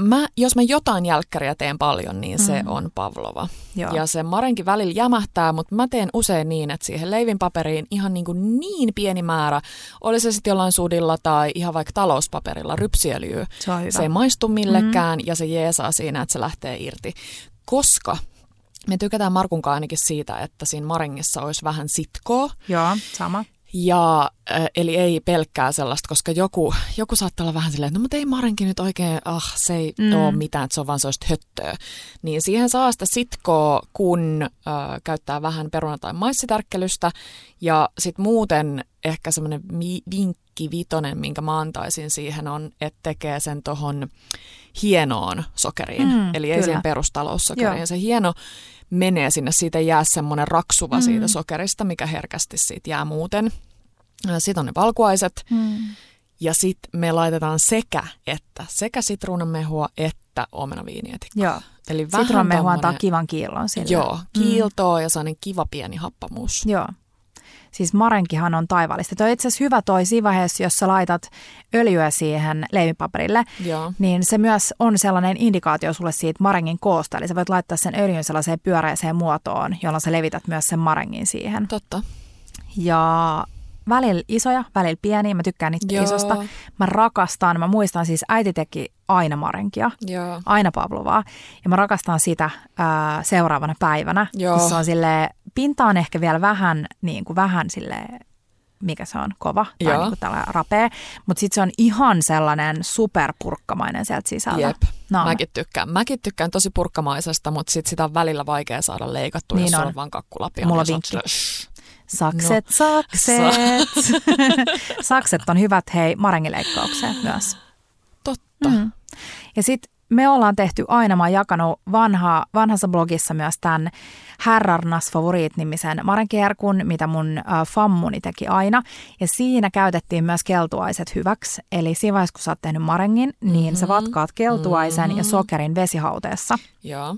A: Mä, jos mä jotain jälkkäriä teen paljon, niin se
B: Mm.
A: on Pavlova.
B: Joo.
A: Ja se marenki välillä jämähtää, mutta mä teen usein niin, että siihen leivinpaperiin ihan niin, kuin niin pieni määrä, oli se sitten jollain sudilla tai ihan vaikka talouspaperilla, rypsiöljyä.
B: Se.
A: Se ei maistu millekään mm. ja se jeesaa siinä, että se lähtee irti. Koska me tykätään Markunkaan ainakin siitä, että siinä marengissa olisi vähän sitkoa.
B: Joo, sama.
A: Ja, äh, eli ei pelkkää sellaista, koska joku, joku saattaa olla vähän silleen, että no mutta ei marenki nyt oikein, ah se ei mm.
B: Mm.
A: ole mitään, että se on vaan sellaista höttöä. Niin siihen saa sitä sitkoa, kun äh, käyttää vähän peruna- tai maissitärkkelystä. Ja sitten muuten ehkä semmoinen mi- vinkki vitonen, minkä mä antaisin siihen on, että tekee sen tohon hienoon sokeriin.
B: Mm,
A: eli ei
B: kyllä.
A: siihen perustaloussokeriin.
B: Joo.
A: Se hieno menee sinne, siitä jää semmoinen raksuva
B: Mm.
A: siitä sokerista, mikä herkästi siitä jää muuten. Sitten on ne valkuaiset
B: Mm.
A: ja sitten me laitetaan sekä että, sekä sitruunanmehua että omenaviinietikkaa.
B: Joo.
A: Eli vähän
B: Sitruunanmehu antaa
A: tommonen-
B: kivan kiillon sille.
A: Joo, kiiltoa ja sellainen kiva pieni happamuus.
B: Joo. Siis marenkihan on taivaallista. Toi on itse asiassa hyvä toi siinä vaiheessa, jos sä laitat öljyä siihen leivinpaperille,
A: Joo,
B: niin se myös on sellainen indikaatio sulle siitä marengin koosta. Eli sä voit laittaa sen öljyn sellaiseen pyöreäseen muotoon, jolloin sä levität myös sen marengin siihen.
A: totta.
B: Ja välillä isoja, välillä pieniä. Mä tykkään niitä
A: Joo.
B: isosta. Mä rakastan, mä muistan siis äiti teki aina marenkia,
A: Joo,
B: aina pavlovaa. Ja mä rakastan sitä ää, seuraavana päivänä,
A: Joo.
B: kun se on sille pinta on ehkä vielä vähän, niin kuin vähän sille mikä se on, kova tai
A: Joo.
B: niin kuin tällä rapea. Mutta sitten se on ihan sellainen superpurkkamainen sieltä sisältä.
A: jep.
B: No,
A: Mäkin tykkään. Mäkin tykkään tosi purkkamaisesta, mutta sit sitä on välillä vaikea saada leikattua,
B: Niin
A: jos
B: on.
A: on vaan kakkulapio.
B: Mulla on
A: niin
B: vinkki. Sakset, sakset. sakset on hyvät, hei, marengileikkaukseen myös.
A: Totta.
B: Mm. Ja sitten me ollaan tehty aina, mä oon jakanut vanha, vanhassa blogissa myös tämän Herrarnas Favorit-nimisen marenkiherkun, mitä mun äh, fammuni teki aina. Ja siinä käytettiin myös keltuaiset hyväksi. Eli siinä vaiheessa, kun sä oot tehnyt marengin, niin sä
A: Mhm.
B: vatkaat keltuaisen ja
A: Mhm.
B: sokerin vesihauteessa.
A: Joo.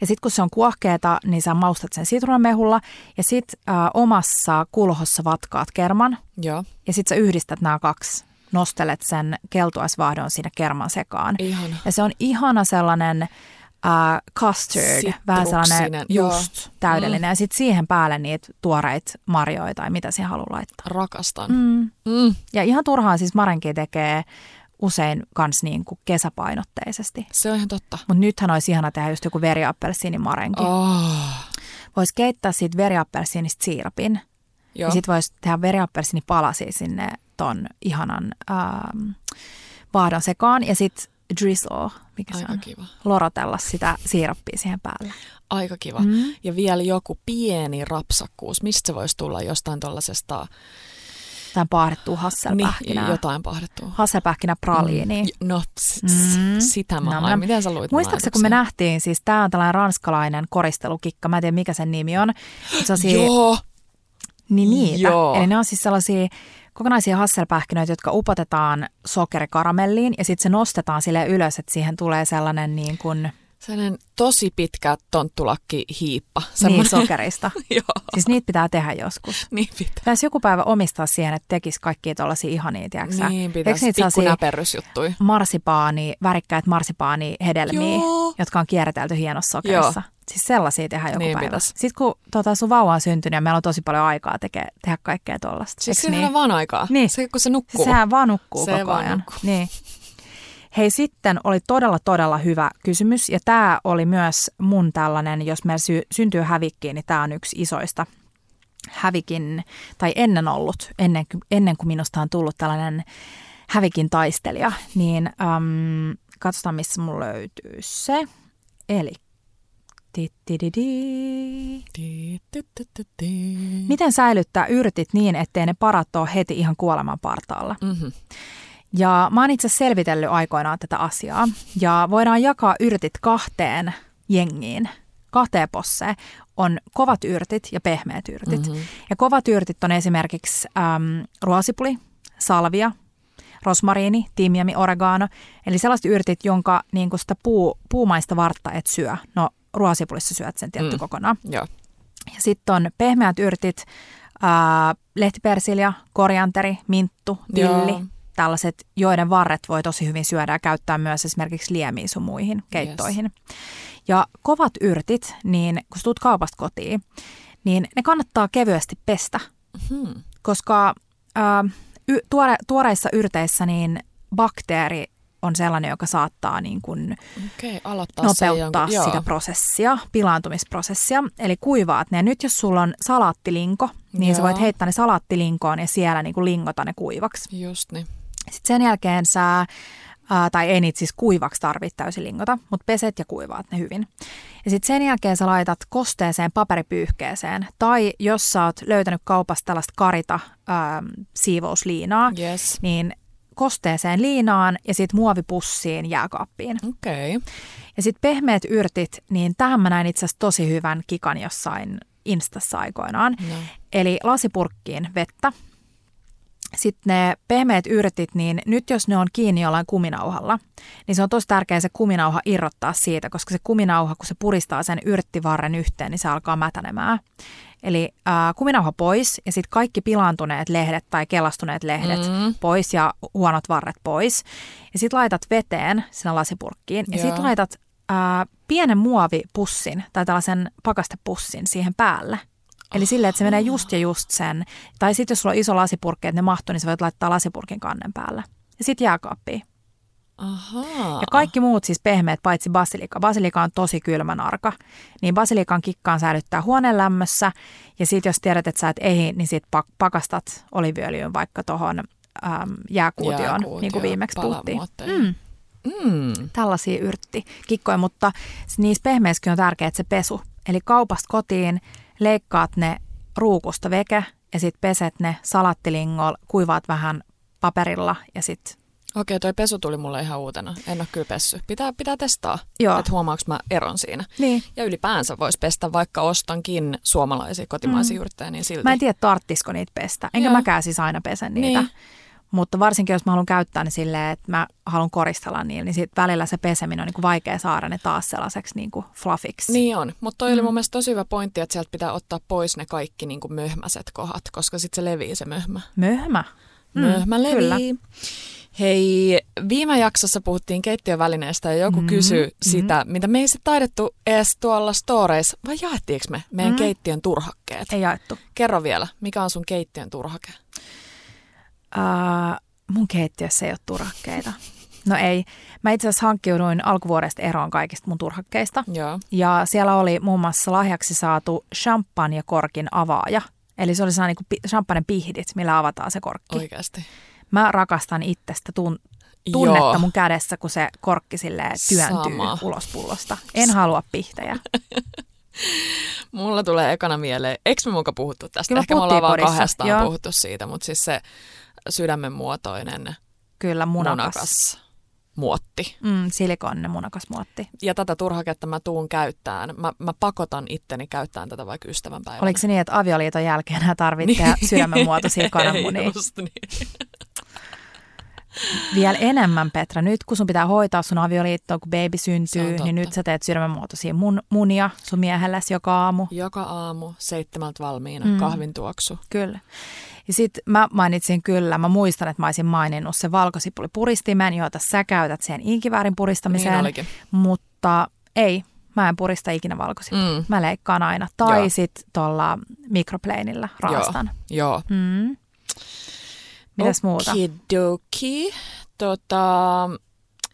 B: Ja sitten kun se on kuohkeeta, niin sä maustat sen sitruunamehulla ja sitten äh, omassa kulhossa vatkaat kerman
A: Joo.
B: ja sitten sä yhdistät nämä kaksi. Nostelet sen keltuaisvaahdon siinä kerman sekaan.
A: Ihana.
B: Ja se on ihana sellainen äh, custard, vähän sellainen
A: Sitruksinen, joo.
B: just täydellinen. Ja sitten siihen päälle niitä tuoreita marjoja tai mitä siihen haluaa laittaa.
A: Rakastan.
B: Mm.
A: Mm.
B: Ja ihan turhaan siis marenki tekee usein kans niin kuin kesäpainotteisesti.
A: Se on ihan totta.
B: Mutta nythän olisi ihana tehdä just joku veriappelsiinimarenki.
A: Oh.
B: Voisi keittää siitä veriappelsiinista siirapin.
A: Joo.
B: Ja sitten voisi tehdä veriappelsiinipalasia sinne ton ihanan ähm, vaahdon sekaan. Ja sitten drizzle, mikä se
A: Aika
B: on,
A: kiva.
B: lorotella sitä siirappia siihen päälle.
A: Aika kiva.
B: Mm.
A: Ja vielä joku pieni rapsakkuus. Mistä se voisi tulla jostain tuollaisesta
B: Tai paahdettua
A: niin,
B: hasselpähkinää.
A: jotain pahdettua?
B: Hasselpähkinä praliini.
A: Mm. No, s-
B: Mm.
A: sitä mä
B: No, mä-
A: Miten sä luit
B: Muistaakseni, kun me nähtiin, siis tämä on tällainen ranskalainen koristelukikka, mä en tiedä mikä sen nimi on. Se siinä-
A: Joo,
B: Niin niitä.
A: Joo.
B: Eli ne on siis sellaisia kokonaisia hasselpähkinöitä, jotka upotetaan sokerikaramelliin ja sitten se nostetaan sille ylös, että siihen tulee sellainen niin kuin,
A: sellainen tosi pitkä tonttulakki hiippa.
B: niin
A: Semmoinen-
B: sokerista.
A: Joo,
B: Siis niitä pitää tehdä joskus.
A: niin pitää.
B: Pitäisi joku päivä omistaa siihen, että tekisi kaikkia tuollaisia ihania, tiedätkö
A: Niin pitäisi.
B: niitä
A: Pikku
B: sellaisia
A: näperrysjuttui.
B: marsipaani, värikkäitä marsipaanihedelmiä,
A: Joo.
B: jotka on kierretelty hienossa sokerissa. Siis sellaisia tehdään joku
A: Niin
B: päivä.
A: pitäisi.
B: Sitten kun tota, sun vauva on syntynyt ja meillä on tosi paljon aikaa teke, tehdä kaikkea tuollaista.
A: Siis siinä
B: niin?
A: on vaan aikaa.
B: Niin.
A: Se, kun se nukkuu.
B: Sehän vaan nukkuu
A: Se
B: koko ajan.
A: nukkuu.
B: Niin. Hei, sitten oli todella, todella hyvä kysymys. Ja tämä oli myös mun tällainen, jos meillä sy- syntyy hävikkiä, niin tämä on yksi isoista hävikin, tai ennen ollut, ennen, ennen kuin minusta on tullut tällainen hävikin taistelija. Niin äm, katsotaan, missä mulla löytyy se. Eli, Miten säilyttää yrtit niin, ettei ne parat ole heti ihan kuoleman partaalla?
A: Mhm.
B: Ja mä oon itse selvitellyt aikoinaan tätä asiaa. Ja voidaan jakaa yrtit kahteen jengiin, kahteen posseen. On kovat yrtit ja pehmeät yrtit.
A: Mhm.
B: Ja kovat yrtit on esimerkiksi äm, ruosipuli, salvia, rosmariini, tiimiami, oregano. Eli sellaiset yrtit, jonka niin sitä puu, puumaista vartta et syö. No ruosipulissa syöt sen tietty
A: Mm.
B: kokonaan.
A: Joo.
B: Ja sitten on pehmeät yrtit, ää, lehtipersilja, korianteri, minttu, tilli.
A: Joo.
B: Tällaiset, joiden varret voi tosi hyvin syödä ja käyttää myös esimerkiksi liemiin sun muihin keittoihin. Yes. Ja kovat yrtit, niin kun tuut kaupasta kotiin, niin ne kannattaa kevyesti pestä,
A: Hmm.
B: koska ää, y, tuore, tuoreissa yrteissä niin bakteeri on sellainen, joka saattaa niin kuin
A: Okei, aloittaa
B: nopeuttaa
A: jonkun,
B: sitä prosessia, pilaantumisprosessia. Eli kuivaat ne. Nyt jos sulla on salaattilinko, niin sä
A: Joo.
B: voit heittää ne salaattilinkoon ja siellä niin kuin lingota ne kuivaksi.
A: Just niin.
B: Sitten sen jälkeen sä, ää, tai ei niitä siis kuivaksi tarvitse täysin lingota, mutta peset ja kuivaat ne hyvin. Ja sitten sen jälkeen sä laitat kosteeseen paperipyyhkeeseen. Tai jos sä oot löytänyt kaupasta tällaista karita ää, siivousliinaa,
A: Yes.
B: niin kosteeseen liinaan ja sitten muovipussiin jääkaappiin.
A: Okei. Okay.
B: Ja sitten pehmeät yrtit, niin tähän mä näin itse asiassa tosi hyvän kikan jossain Instassa aikoinaan.
A: No.
B: Eli lasipurkkiin vettä. Sitten ne pehmeät yrtit, niin nyt jos ne on kiinni jollain kuminauhalla, niin se on tosi tärkeää se kuminauha irrottaa siitä, koska se kuminauha, kun se puristaa sen yrttivarren yhteen, niin se alkaa mätänemään. Eli äh, kuminauha pois ja sitten kaikki pilaantuneet lehdet tai kelastuneet lehdet
A: Mm.
B: pois ja huonot varret pois. Ja sitten laitat veteen sinne lasipurkkiin ja sitten laitat ää, pienen muovipussin tai tällaisen pakastepussin siihen päälle. Eli silleen, että se menee just ja just sen. Tai sitten jos sulla on iso lasipurkki, että ne mahtuu, niin sä voit laittaa lasipurkin kannen päälle. Ja sitten jääkaappiin.
A: Ahaa.
B: Ja kaikki muut siis pehmeät, paitsi basilika. Basilika on tosi kylmän arka. Niin basilikan kikkaan säilyttää huoneen lämmössä. Ja sitten jos tiedät, että sä et ehdi, niin sit pak- pakastat oliviöljyyn vaikka tuohon äm, jääkuutioon,
A: Jääkuutio,
B: niin kuin viimeksi puhuttiin. Mm,
A: Mm.
B: tällaisia yrttikikkoja, mutta niissä pehmeissäkin on tärkeää se pesu. Eli kaupasta kotiin leikkaat ne ruukusta veke ja sitten peset ne salattilingolla, kuivaat vähän paperilla ja sitten
A: Okei, toi pesu tuli mulle ihan uutena. En ole kyllä pessy. Pitää, pitää testaa, että huomaaks mä eron siinä.
B: niin.
A: Ja ylipäänsä voisi pestä, vaikka ostankin suomalaisia kotimaisia mm. yrttejä, niin silti.
B: Mä en tiedä, tarttisiko niitä pestä. Enkä
A: Joo.
B: mäkään siis aina pesen niitä.
A: Niin.
B: Mutta varsinkin, jos mä haluan käyttää ne silleen, että mä haluan koristella niillä, niin sit välillä se peseminen on niin kuin vaikea saada ne taas sellaiseksi niin kuin fluffiksi.
A: Niin on, mutta toi mm. oli mun mielestä tosi hyvä pointti, että sieltä pitää ottaa pois ne kaikki niin kuin möhmäiset kohdat, koska sitten se levii se möhmä.
B: Möhmä. Mm,
A: Möhmä levii.
B: kyllä.
A: Hei, viime jaksossa puhuttiin keittiövälineestä ja joku mm,
B: Mm,
A: kysyi
B: mm.
A: sitä, mitä me ei sitten taidettu edes tuolla storeissa, vai jaettiinko me meidän mm.
B: Mm.
A: keittiön turhakkeet?
B: Ei jaettu.
A: Kerro vielä, mikä on sun keittiön turhake?
B: Uh, mun keittiössä ei ole turhakkeita. No ei. Mä itse asiassa hankkiuduin alkuvuodesta eroon kaikista mun turhakkeista.
A: Joo.
B: Ja siellä oli muun muassa lahjaksi saatu champagnekorkin avaaja. Eli se oli sellainen niin kuin champagnen pihdit, millä avataan se korkki.
A: Oikeasti.
B: Mä rakastan itsestä tun- tunnetta
A: Joo.
B: mun kädessä, kun se korkki silleen työntyy
A: Sama.
B: ulos pullosta. En halua pihtejä.
A: Mulla tulee ekana mieleen, eikö me muka puhuttu tästä?
B: Kyllä
A: Ehkä me ollaan vaan kahdestaan
B: joo.
A: puhuttu siitä, mutta siis se sydämen muotoinen
B: Kyllä munakas.
A: munakas muotti.
B: Mm, silikonne munakas muotti.
A: Ja tätä turhaketta mä tuun käyttämään. Mä, mä pakotan itteni käyttämään tätä vaikka ystävänpäivänä.
B: Oliko se niin, että avioliiton jälkeen hän tarvitsee sydämenmuotoisia kananmunia?
A: Just niin.
B: Vielä enemmän, Petra. Nyt kun sun pitää hoitaa sun avioliittoa, kun baby
A: Se
B: syntyy, niin nyt sä teet sydämenmuotoisia mun, munia sun miehellesi joka aamu.
A: Joka aamu seitsemältä valmiina,
B: Mm.
A: kahvin tuoksu.
B: Kyllä. Ja sitten mä mainitsin kyllä, mä muistan, että mä olisin maininnut sen valkosipulipuristimen, jota sä käytät sen inkiväärin puristamiseen.
A: Niin olikin.
B: Mutta ei, mä en purista ikinä valkosipulia.
A: Mm.
B: Mä leikkaan aina. Tai
A: Joo.
B: sitten tuolla mikropleinillä raastan.
A: Joo.
B: Mm. Mitäs muuta?
A: Okidoki. Tota,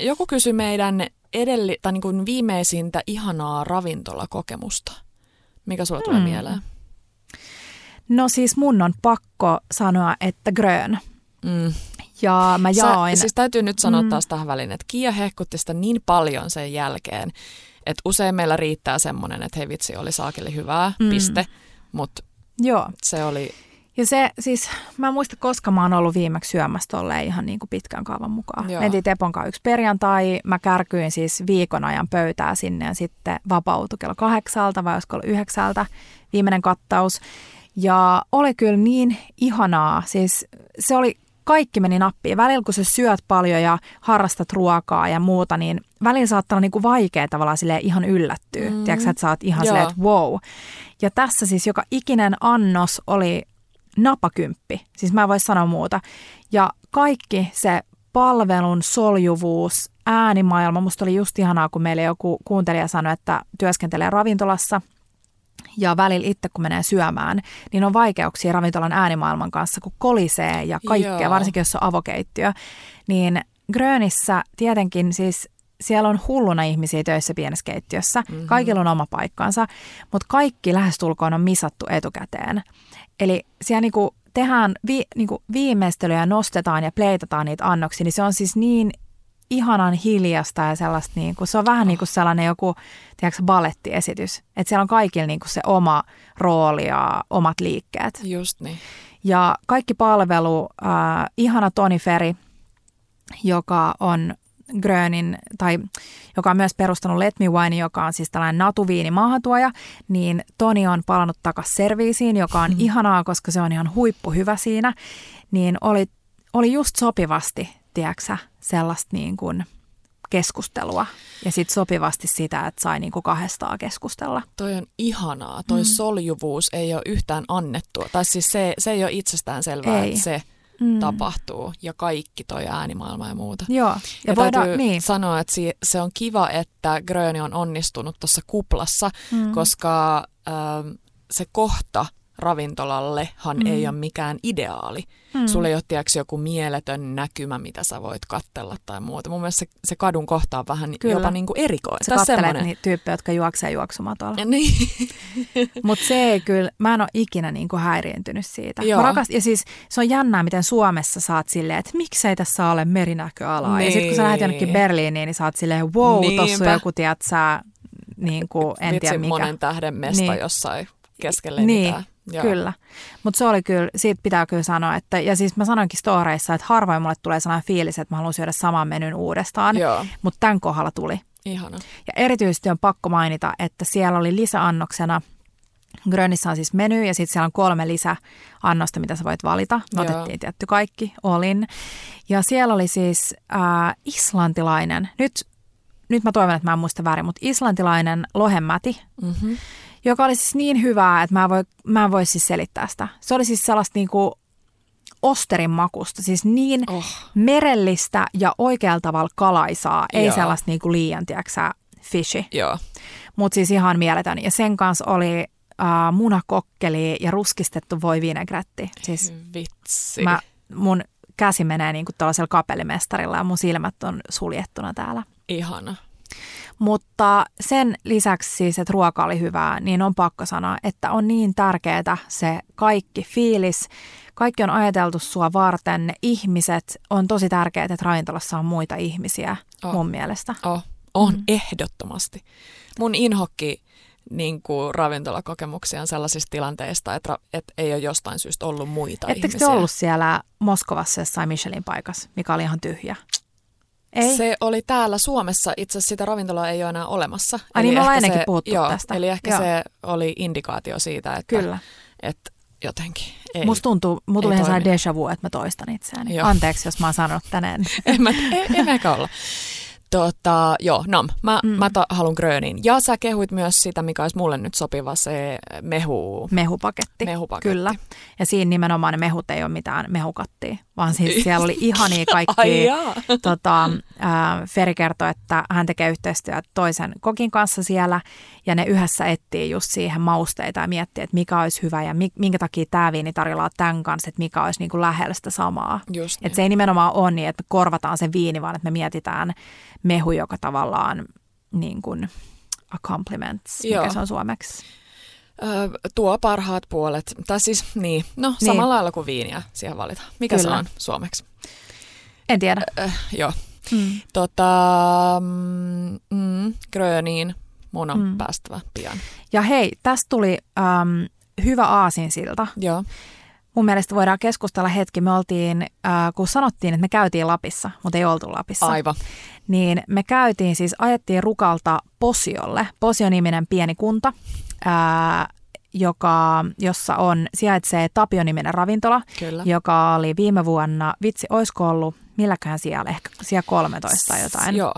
A: joku kysyi meidän edelli, tai niin kuin viimeisintä ihanaa ravintolakokemusta. Mikä sulla tulee
B: Hmm.
A: mieleen?
B: No siis mun on pakko sanoa, että grön.
A: Mm.
B: Ja mä jaoin.
A: Sä, siis täytyy nyt sanoa
B: Mm.
A: taas tähän väliin, että Kia hehkutti sitä niin paljon sen jälkeen, Et usein meillä riittää semmoinen, että hei vitsi, oli saakeli hyvää, mm. piste. Mutta se oli
B: ja se siis, mä en muista koska mä oon ollut viimeksi syömässä tolleen ihan niin kuin pitkän kaavan mukaan. Joo. Mentiin Tepon kanssa yksi perjantai, mä kärkyin siis viikon ajan pöytää sinne ja sitten vapautui kello kahdeksalta vai olisiko ollut yhdeksältä viimeinen kattaus. Ja oli kyllä niin ihanaa, siis se oli kaikki meni nappiin. Välillä kun sä syöt paljon ja harrastat ruokaa ja muuta, niin välillä saattaa olla niin kuin vaikea tavallaan sille ihan yllättyä. Mm. Tiedätkö, että sä oot ihan silleen, että wow. Ja tässä siis joka ikinen annos oli napakymppi. Siis mä en voi sanoa muuta. Ja kaikki se palvelun soljuvuus, äänimaailma. Musta oli just ihanaa, kun meille joku kuuntelija sanoi, että työskentelee ravintolassa ja välillä itse kun menee syömään, niin on vaikeuksia ravintolan äänimaailman kanssa, kun kolisee ja kaikkea, Joo. varsinkin jos on avokeittiö. Niin Grönissä tietenkin siis siellä on hulluna ihmisiä töissä pienessä keittiössä. Mm-hmm. Kaikilla on oma paikkansa, mutta kaikki lähestulkoon on misattu etukäteen. Eli siellä niinku tehdään vi, niinku viimeistelyjä, nostetaan ja pleitataan niitä annoksia, niin se on siis niin ihanan hiljasta ja sellaista, niinku, se on vähän niin kuin sellainen joku, tiedätkö, balettiesitys. Että siellä on kaikilla niinku se oma rooli ja omat liikkeet.
A: Just niin.
B: Ja kaikki palvelu, äh, ihana Toni Feri, joka on Grönin, tai joka on myös perustanut Let Me Wine, joka on siis tällainen natuviini maahantuoja, niin Toni on palannut takaisin serviisiin, joka on hmm. ihanaa, koska se on ihan huippuhyvä siinä, niin oli, oli just sopivasti, tiedäksä, sellaista niin kuin keskustelua ja sitten sopivasti sitä, että sai niin kuin kahdestaan keskustella.
A: Toi on ihanaa. Toi mm. soljuvuus ei ole yhtään annettua. Tai siis se, se ei ole itsestään selvää, ei. että se – mm. tapahtuu ja kaikki toi äänimaailma ja muuta.
B: Joo. Ja,
A: ja voidaan, täytyy niin. sanoa, että se on kiva, että Gröni on onnistunut tuossa kuplassa, mm. koska ähm, se kohta ravintolallehan mm. ei ole mikään ideaali. Mm. Sulla ei ole tiiäks, joku mieletön näkymä, mitä sä voit kattella tai muuta. Mun mielestä se, se kadun kohta on vähän Kyllä. jopa niin kuin erikoinen.
B: Sä kattelet semmoinen... niitä tyyppejä, jotka juoksee juoksumatolla. Niin. Mutta se ei kyllä, mä en ole ikinä niin kuin häiriintynyt siitä. Joo. Mä rakast, ja siis se on jännää, miten Suomessa saat silleen, että miksei tässä ole merinäköalaa. Niin. Ja sitten kun sä lähdet jonnekin Berliiniin, niin sä oot silleen, wow, Niinpä. tossa on joku, tiedät sä, niin kuin, en tiedä mikä.
A: monen tähden mesta niin. jossain keskelle niin. mitään.
B: Joo. Kyllä, mutta se oli kyllä, siitä pitää kyllä sanoa, että, ja siis mä sanoinkin storeissa, että harvoin mulle tulee sellainen fiilis, että mä haluan syödä saman menyn uudestaan, mutta tämän kohdalla tuli.
A: Ihana.
B: Ja erityisesti on pakko mainita, että siellä oli lisäannoksena, Grönissä on siis meny ja sitten siellä on kolme lisäannosta, mitä sä voit valita. Me otettiin tietty kaikki, olin. Ja siellä oli siis äh, islantilainen, nyt, nyt mä toivon, että mä en muista väärin, mutta islantilainen lohemäti. Mm-hmm joka oli siis niin hyvää, että mä en voi, mä en voi siis selittää sitä. Se oli siis sellaista niin kuin osterin makusta, siis niin oh. merellistä ja oikealla tavalla kalaisaa, ei Joo. sellaista niin kuin liian, tiedäksä, fishy.
A: Joo.
B: Mutta siis ihan mieletön. Ja sen kanssa oli uh, munakokkeli ja ruskistettu voi vinegretti. Siis
A: Vitsi.
B: Mä, mun käsi menee niin kuin tällaisella kapellimestarilla ja mun silmät on suljettuna täällä.
A: Ihana.
B: Mutta sen lisäksi siis, että ruoka oli hyvää, niin on pakko sanoa, että on niin tärkeää se kaikki fiilis. Kaikki on ajateltu sua varten. Ne ihmiset on tosi tärkeää, että ravintolassa on muita ihmisiä oh. mun mielestä.
A: Oh. On mm. ehdottomasti. Mun inhokki niin kuin ravintolakokemuksia on sellaisista tilanteista, että, että ei ole jostain syystä ollut muita
B: Ettekö
A: ihmisiä.
B: te ollut siellä Moskovassa jossain Michelin paikassa, mikä oli ihan tyhjä?
A: Ei. Se oli täällä Suomessa, itse asiassa sitä ravintolaa ei ole enää olemassa.
B: Ai eli niin, me ollaan ennenkin se, puhuttu
A: joo,
B: tästä.
A: Eli ehkä joo. se oli indikaatio siitä, että,
B: Kyllä.
A: että jotenkin ei.
B: Musta tuntuu, mulla tuli ihan deja vu, että mä toistan itseäni. Joo. Anteeksi, jos mä oon sanonut tänään.
A: en mä, en, en olla. Tota, joo, nam. Mä, mm. mä ta, haluan grönin. Ja sä kehuit myös sitä, mikä olisi mulle nyt sopiva, se mehu...
B: Mehupaketti.
A: Mehupaketti.
B: Kyllä. Ja siinä nimenomaan ne mehut ei ole mitään mehukattia, vaan siis siellä oli ihania kaikki.
A: Ai
B: tota, äh, Feri kertoi, että hän tekee yhteistyötä toisen kokin kanssa siellä ja ne yhdessä etsii just siihen mausteita ja miettii, että mikä olisi hyvä ja minkä takia tämä viini tarjolla tämän kanssa, että mikä olisi niin kuin lähellä sitä samaa. Niin. Että se ei nimenomaan ole niin, että me korvataan se viini, vaan että me mietitään mehu, joka tavallaan niin kuin a compliment, mikä se on suomeksi.
A: Öö, tuo parhaat puolet. Tai siis niin, no niin. samalla lailla kuin viiniä siihen valitaan. Mikä Kyllä. se on suomeksi?
B: En tiedä.
A: Öö, joo. Hmm. Tota, mm, mm, gröniin mun on mm. päästävä pian.
B: Ja hei, tästä tuli äm, hyvä aasinsilta.
A: Joo.
B: Mun mielestä voidaan keskustella hetki. Me oltiin, äh, kun sanottiin, että me käytiin Lapissa, mutta ei oltu Lapissa.
A: Aivan.
B: Niin me käytiin siis, ajettiin Rukalta Posiolle. Posio-niminen pieni kunta, äh, joka, jossa on, sijaitsee Tapio-niminen ravintola,
A: Kyllä.
B: joka oli viime vuonna, vitsi, olisiko ollut, milläköhän siellä, ehkä siellä 13 tai jotain.
A: Joo.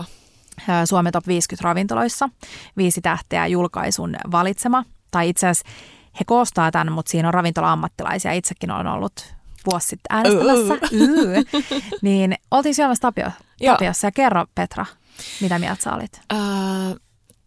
B: Äh, Suomen top 50 ravintoloissa, viisi tähteä julkaisun valitsema. Tai itse asiassa he koostaa tämän, mutta siinä on ravintola-ammattilaisia. Itsekin olen ollut vuosi sitten äänestämässä. Niin oltiin syömässä Tapio,
A: Joo.
B: Tapiossa ja kerro Petra, mitä mieltä sä olit?
A: Ää,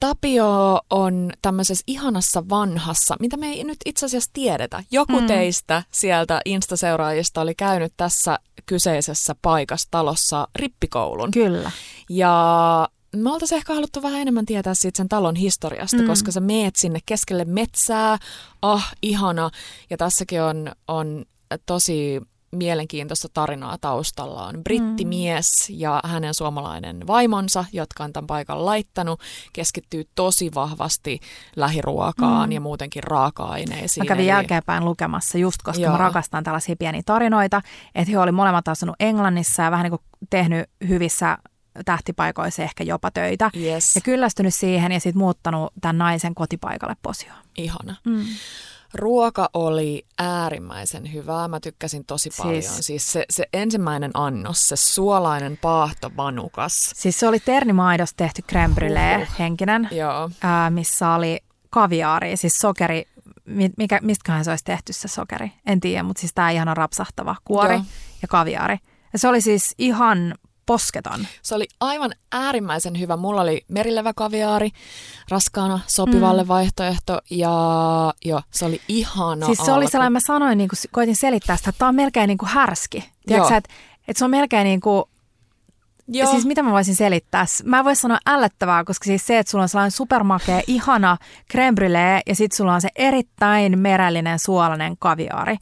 A: Tapio on tämmöisessä ihanassa vanhassa, mitä me ei nyt itse asiassa tiedetä. Joku mm. teistä sieltä Insta-seuraajista oli käynyt tässä kyseisessä paikassa talossa rippikoulun.
B: Kyllä.
A: Ja me oltaisiin ehkä haluttu vähän enemmän tietää siitä sen talon historiasta,
B: Mm.
A: koska sä meet sinne keskelle metsää, ah, ihana. Ja tässäkin on, on tosi mielenkiintoista tarinaa taustalla. On brittimies ja hänen suomalainen vaimonsa, jotka on tämän paikan laittanut, keskittyy tosi vahvasti lähiruokaan
B: Mm.
A: ja muutenkin raaka-aineisiin.
B: Mä kävin
A: Eli-
B: jälkeenpäin lukemassa just, koska
A: Joo.
B: mä rakastan tällaisia pieniä tarinoita, että he oli molemmat asunut Englannissa ja vähän niin kuin tehnyt hyvissä tähtipaikoissa ehkä jopa töitä.
A: Yes,
B: Ja kyllästynyt siihen ja sitten muuttanut tämän naisen kotipaikalle posioon.
A: ihana.
B: Mm.
A: Ruoka oli äärimmäisen hyvää. Mä tykkäsin tosi paljon.
B: Siis-
A: Siis se, se ensimmäinen annos, se suolainen paahto vanukas.
B: Siis se oli ternimaidosta tehty crème brûlée
A: Huhhuh.
B: henkinen,
A: Joo,
B: ää, missä oli kaviaari, siis sokeri. Mi- Mikä, mistäköhän se olisi tehty se sokeri? En tiedä, mutta siis tämä ihana rapsahtava kuori
A: Joo.
B: ja kaviaari. Ja se oli siis ihan posketon.
A: se oli aivan äärimmäisen hyvä. Mulla oli merileväkaviaari raskaana sopivalle mm. vaihtoehto ja jo, se oli ihana
B: siis se oli
A: alku.
B: sellainen, mä sanoin, niin kuin, koitin selittää sitä, että tämä on melkein niin kuin härski. Tiedätkö,
A: Joo.
B: että, että se on melkein niin kuin,
A: Joo,
B: siis mitä mä voisin selittää? Mä en voi sanoa ällöttävää, koska siis se, että sulla on sellainen supermakea, ihana brûlée ja sitten sulla on se erittäin merellinen suolainen kaviaari.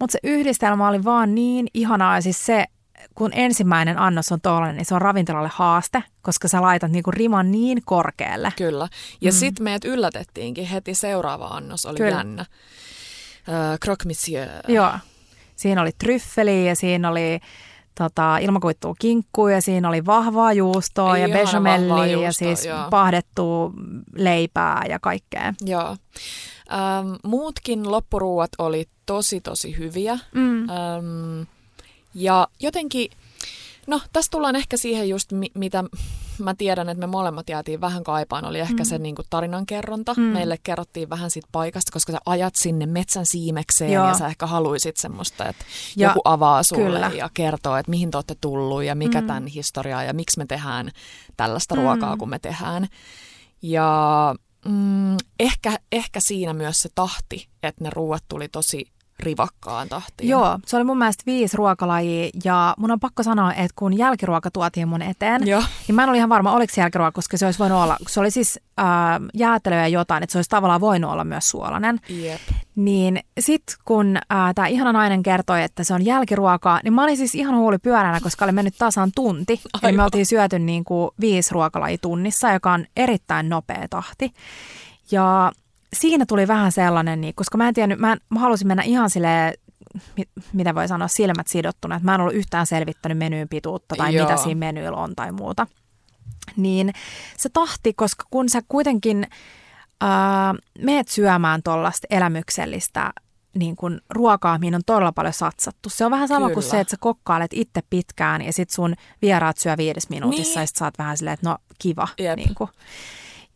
B: Mutta se yhdistelmä oli vaan niin ihanaa. Ja siis se, kun ensimmäinen annos on tollainen, niin se on ravintolalle haaste, koska sä laitat niinku riman niin korkealle.
A: Kyllä. Ja
B: Mm.
A: sitten meidät yllätettiinkin heti seuraava annos, oli
B: Kyllä.
A: Jännä. Uh, croque monsieur.
B: Joo. Siinä oli tryffeli ja siinä oli tota, ilmakuittua kinkkuu ja siinä oli vahvaa juustoa ja
A: Ihana vahvaa
B: bechamellia ja siis
A: joo.
B: pahdettua leipää ja kaikkea.
A: Joo. Ähm, muutkin loppuruuat oli tosi tosi hyviä.
B: Mm.
A: Ähm, ja jotenkin, no tässä tullaan ehkä siihen just, mi- mitä mä tiedän, että me molemmat jäätiin vähän kaipaan, oli ehkä
B: Mm.
A: se niin kuin tarinankerronta.
B: Mm.
A: Meille kerrottiin vähän siitä paikasta, koska sä ajat sinne metsän siimekseen
B: Joo.
A: ja sä ehkä haluisit semmoista, että
B: Ja-
A: joku avaa sulle
B: kyllä.
A: ja kertoo, että mihin te olette tullut ja mikä
B: mm.
A: tämän historiaa ja miksi me tehdään tällaista
B: Mm.
A: ruokaa, kun me tehdään. Ja mm, ehkä, ehkä siinä myös se tahti, että ne ruuat tuli tosi rivakkaan tahtiin.
B: Joo, se oli mun mielestä viisi ruokalajia ja mun on pakko sanoa, että kun jälkiruoka tuotiin mun eteen,
A: Joo.
B: niin mä en ole ihan varma, oliko se jälkiruoka, koska se olisi voinut olla, se oli siis äh, jäätelöä ja jotain, että se olisi tavallaan voinut olla myös suolainen.
A: Jep.
B: Niin sit kun äh, tämä ihana nainen kertoi, että se on jälkiruokaa, niin mä olin siis ihan huuli pyöränä, koska oli mennyt tasan tunti. Eli me
A: Aivan.
B: oltiin syöty niin kuin viisi ruokalajia tunnissa, joka on erittäin nopea tahti. Ja siinä tuli vähän sellainen, niin, koska mä en tiennyt, mä, en, mä halusin mennä ihan silleen, mi- mitä voi sanoa, silmät sidottuna, että mä en ollut yhtään selvittänyt menyyn pituutta tai
A: Joo.
B: mitä siinä menyillä on tai muuta. Niin se tahti, koska kun sä kuitenkin äh, meet syömään tuollaista elämyksellistä niin kuin ruokaa, mihin on todella paljon satsattu. Se on vähän sama kuin
A: Kyllä.
B: se, että sä kokkailet itse pitkään ja sit sun vieraat syö viides minuutissa
A: Niin.
B: ja sit sä oot vähän silleen, että no kiva.
A: Jep.
B: Niin kuin.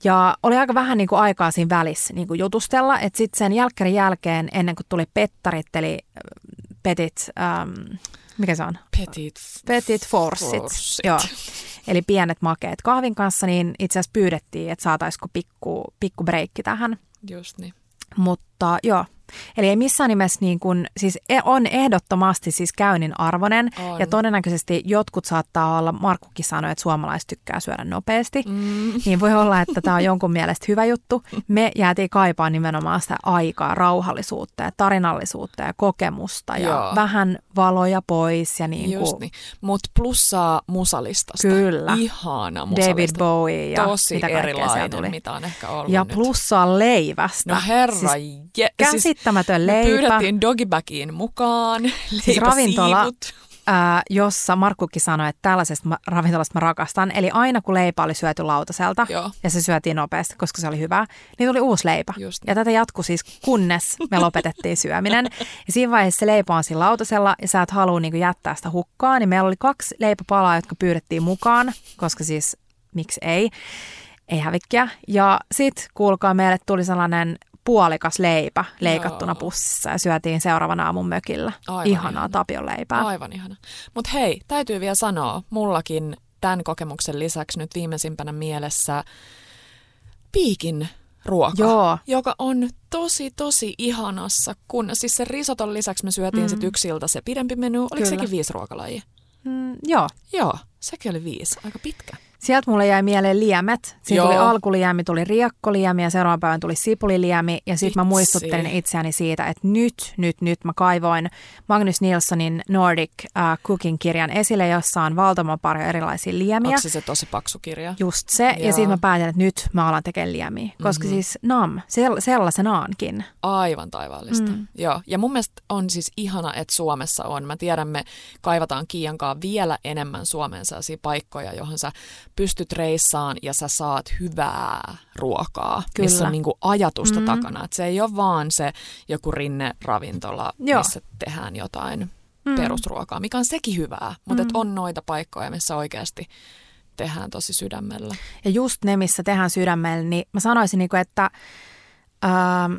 B: Ja oli aika vähän niin kuin aikaa siinä välissä niin kuin jutustella, että sitten sen jälkkärin jälkeen, ennen kuin tuli pettarit, eli äh, petit, ähm, mikä se on?
A: Petit,
B: Petit forsit.
A: forsit.
B: Joo. Eli pienet makeet kahvin kanssa, niin itse asiassa pyydettiin, että saataisiko pikku, pikku breikki tähän.
A: Just niin.
B: Mutta joo, Eli ei missään nimessä niin kuin, siis e- on ehdottomasti siis käynnin arvoinen
A: On.
B: ja todennäköisesti jotkut saattaa olla, Markkukin sanoi, että suomalaiset tykkää syödä nopeasti,
A: Mm.
B: niin voi olla, että tämä on jonkun mielestä hyvä juttu. Me jäätiin kaipaa nimenomaan sitä aikaa, rauhallisuutta ja tarinallisuutta ja kokemusta ja
A: Joo.
B: vähän valoja pois ja niin
A: Just
B: kuin
A: niin. Mutta plussaa musalistasta.
B: Kyllä.
A: Ihana musalista.
B: David Bowie ja
A: Tosi
B: mitä kaikkea
A: erilainen,
B: tuli.
A: mitä on ehkä ollut
B: Ja
A: nyt.
B: plussaa leivästä.
A: No herra,
B: Siis
A: je,
B: käsittämätön
A: me
B: leipä.
A: pyydettiin Dogibackiin mukaan.
B: Siis ravintola, ää, jossa Markkukin sanoi, että tällaisesta mä- ravintolasta mä rakastan. Eli aina kun leipä oli syöty lautaselta
A: Joo.
B: ja se syötiin nopeasti, koska se oli hyvä, niin tuli uusi leipä.
A: Just niin.
B: Ja tätä jatkui siis kunnes me lopetettiin syöminen. Ja siinä vaiheessa se leipä on siinä lautasella ja sä et halua niin jättää sitä hukkaan. Niin meillä oli kaksi leipäpalaa, jotka pyydettiin mukaan, koska siis miksi ei, ei hävikkiä. Ja sitten kuulkaa meille tuli sellainen puolikas leipä leikattuna
A: Joo.
B: pussissa ja syötiin seuraavana aamun mökillä.
A: Aivan
B: Ihanaa
A: ihana.
B: Tapion leipää.
A: Aivan ihana. Mutta hei, täytyy vielä sanoa, mullakin tämän kokemuksen lisäksi nyt viimeisimpänä mielessä piikin ruoka,
B: Joo.
A: joka on tosi, tosi ihanassa kun Siis sen risoton lisäksi me syötiin mm. sit yksi ilta se pidempi menu. Oliko
B: Kyllä.
A: sekin viisi ruokalajia?
B: Mm, joo.
A: Joo, sekin oli viisi. Aika pitkä.
B: Sieltä mulle jäi mieleen liemet. Siinä
A: Joo.
B: tuli alkuliemi, tuli riekkoliemi ja seuraavan päivän tuli sipuliliemi. Ja sitten mä muistuttelin itseäni siitä, että nyt, nyt, nyt mä kaivoin Magnus Nilssonin Nordic uh, Cooking-kirjan esille, jossa on valtavan paljon erilaisia liemiä.
A: Onko se se tosi paksu kirja?
B: Just se.
A: Joo.
B: Ja sitten mä päätin, että nyt mä alan tekemään liemiä. Koska mm-hmm. siis nam, sell- sellaisenaankin.
A: Aivan taivaallista. Mm. Joo, ja mun mielestä on siis ihana, että Suomessa on. Mä tiedän, me kaivataan Kiiankaan vielä enemmän Suomeen sellaisia paikkoja, johon sä pystyt reissaan ja sä saat hyvää ruokaa,
B: Kyllä.
A: missä on niinku ajatusta
B: Mm.
A: mm. takana. Et se ei ole vaan se joku rinne-ravintola,
B: Joo.
A: missä tehdään jotain mm. perusruokaa, mikä on sekin hyvää, mutta mm. et on noita paikkoja, missä oikeasti tehdään tosi sydämellä.
B: Ja just ne, missä tehdään sydämellä, niin mä sanoisin, niinku, että ähm,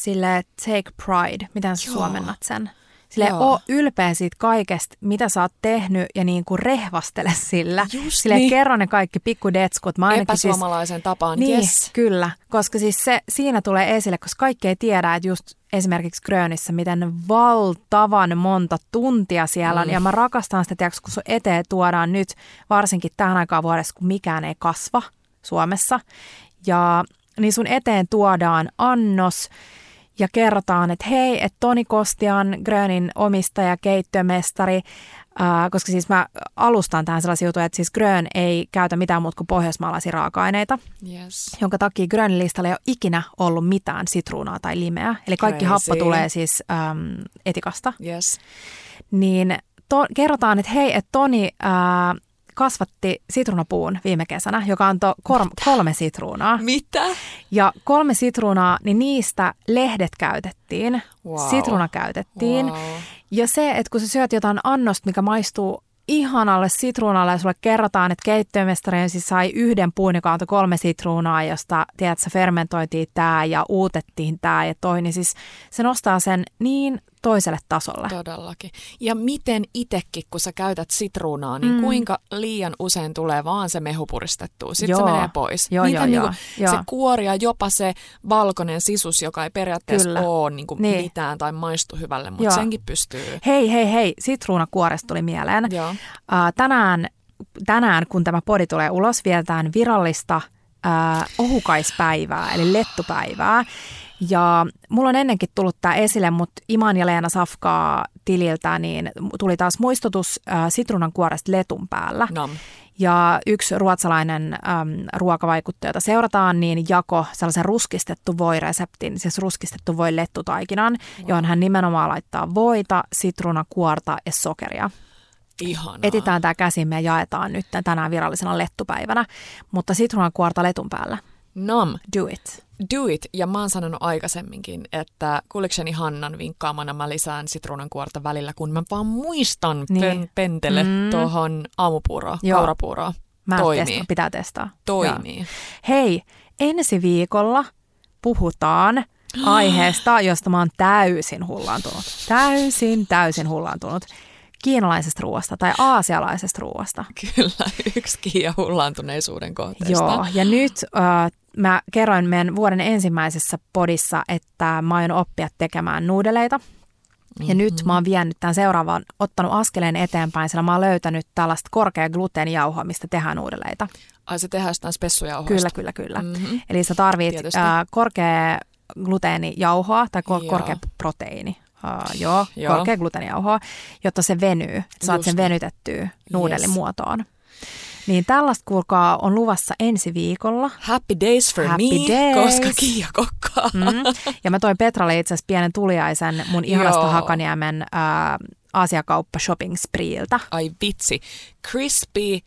B: sille take pride, miten sä suomennat sen? Sille oo ylpeä siitä kaikesta, mitä sä oot tehnyt ja niin kuin rehvastele sillä.
A: Just
B: Sille
A: niin.
B: kerro ne kaikki pikkudetskut. Mä ainakin siis,
A: Epäsuomalaisen tapaan,
B: niin,
A: yes.
B: kyllä, koska siis se siinä tulee esille, koska kaikki ei tiedä, että just esimerkiksi Grönissä, miten valtavan monta tuntia siellä on.
A: Mm.
B: Ja mä rakastan sitä, tiiäks, kun sun eteen tuodaan nyt, varsinkin tähän aikaan vuodessa, kun mikään ei kasva Suomessa. Ja niin sun eteen tuodaan annos ja kerrotaan, että hei, että Toni Kostian, Grönin omistaja, keittiömestari, ää, koska siis mä alustan tähän sellaisia juttuja, että siis Grön ei käytä mitään muuta kuin pohjoismaalaisia raaka-aineita,
A: Yes.
B: jonka takia Grönin listalla ei ole ikinä ollut mitään sitruunaa tai limeä. Eli kaikki
A: Crazy.
B: happo tulee siis äm, etikasta.
A: Yes.
B: Niin to, kerrotaan, että hei, että Toni ää, kasvatti sitruunapuun viime kesänä, joka antoi kor- kolme sitruunaa.
A: Mitä?
B: Ja kolme sitruunaa, niin niistä lehdet käytettiin,
A: Wow.
B: sitruuna käytettiin.
A: Wow.
B: Ja se, että kun sä syöt jotain annosta, mikä maistuu ihanalle sitruunalle ja sulle kerrotaan, että keittiömestari siis sai yhden puun, joka antoi kolme sitruunaa, josta tiedätkö, fermentoitiin tämä ja uutettiin tämä ja toi, niin siis se nostaa sen niin toiselle tasolle.
A: Todellakin. Ja miten itekin, kun sä käytät sitruunaa, niin
B: Mm.
A: kuinka liian usein tulee vaan se mehu puristettua. Sitten
B: Joo.
A: se menee pois.
B: Joo,
A: miten
B: joo,
A: niinku
B: joo, joo.
A: se kuori ja jopa se valkoinen sisus, joka ei periaatteessa
B: Kyllä.
A: ole niinku
B: Niin.
A: mitään tai maistu hyvälle, mutta
B: Joo.
A: senkin pystyy.
B: Hei, hei, hei, sitruunakuoresta tuli mieleen.
A: Joo.
B: Uh, tänään, tänään, kun tämä podi tulee ulos, vietetään virallista uh, ohukaispäivää, eli lettupäivää. Ja mulla on ennenkin tullut tämä esille, mutta Iman ja Leena Safkaa tililtä, niin tuli taas muistutus uh, sitruunan kuoresta letun päällä.
A: Nam.
B: Ja yksi ruotsalainen äm, ruokavaikuttaja, jota seurataan, niin jako sellaisen ruskistettu voi-reseptin, siis ruskistettu voi lettutaikinan, wow. johon hän nimenomaan laittaa voita, sitruunakuorta ja sokeria.
A: Ihanaa.
B: Etitään tämä käsimme ja jaetaan nyt tänään virallisena lettupäivänä, mutta sitruunakuorta letun päällä.
A: Nam.
B: Do it.
A: Do it. Ja mä oon sanonut aikaisemminkin, että kuulikseni Hannan vinkkaamana mä lisään sitruunankuorta välillä, kun mä vaan muistan
B: Niin.
A: niin. pentele
B: Mm.
A: tuohon aamupuuroon,
B: Joo.
A: kaurapuuroon.
B: Mä
A: Toimii.
B: Testaa, pitää testaa.
A: Toimii.
B: Joo. Hei, ensi viikolla puhutaan aiheesta, josta mä oon täysin hullaantunut. Täysin, täysin hullaantunut. Kiinalaisesta ruoasta tai aasialaisesta ruoasta.
A: Kyllä, yksi ja hullaantuneisuuden kohteista.
B: Joo, ja nyt äh, mä kerroin meidän vuoden ensimmäisessä podissa, että mä aion oppia tekemään nuudeleita. Ja mm-hmm. nyt mä oon vienyt tämän seuraavan, ottanut askeleen eteenpäin, sillä mä oon löytänyt tällaista korkea gluteenijauhoa, mistä tehdään nuudeleita.
A: Ai se tehdään jostain spessujauhoista?
B: Kyllä, kyllä, kyllä. Mm-hmm. Eli sä tarvit äh, korkea gluteenijauhoa tai kor- korkea proteiini. Uh, joo, joo, korkea gluteenijauhoa, jotta se venyy, että saat sen venytettyä nuudelimuotoon. Yes. Niin tällaista kuulkaa on luvassa ensi viikolla.
A: Happy days for Happy me, days. koska Kiia kokkaa.
B: Mm. Ja mä toin Petralle itse asiassa pienen tuliaisen mun ihanasta Hakaniemen äh, Aasiakauppa shopping spreeltä.
A: Ai vitsi. Crispy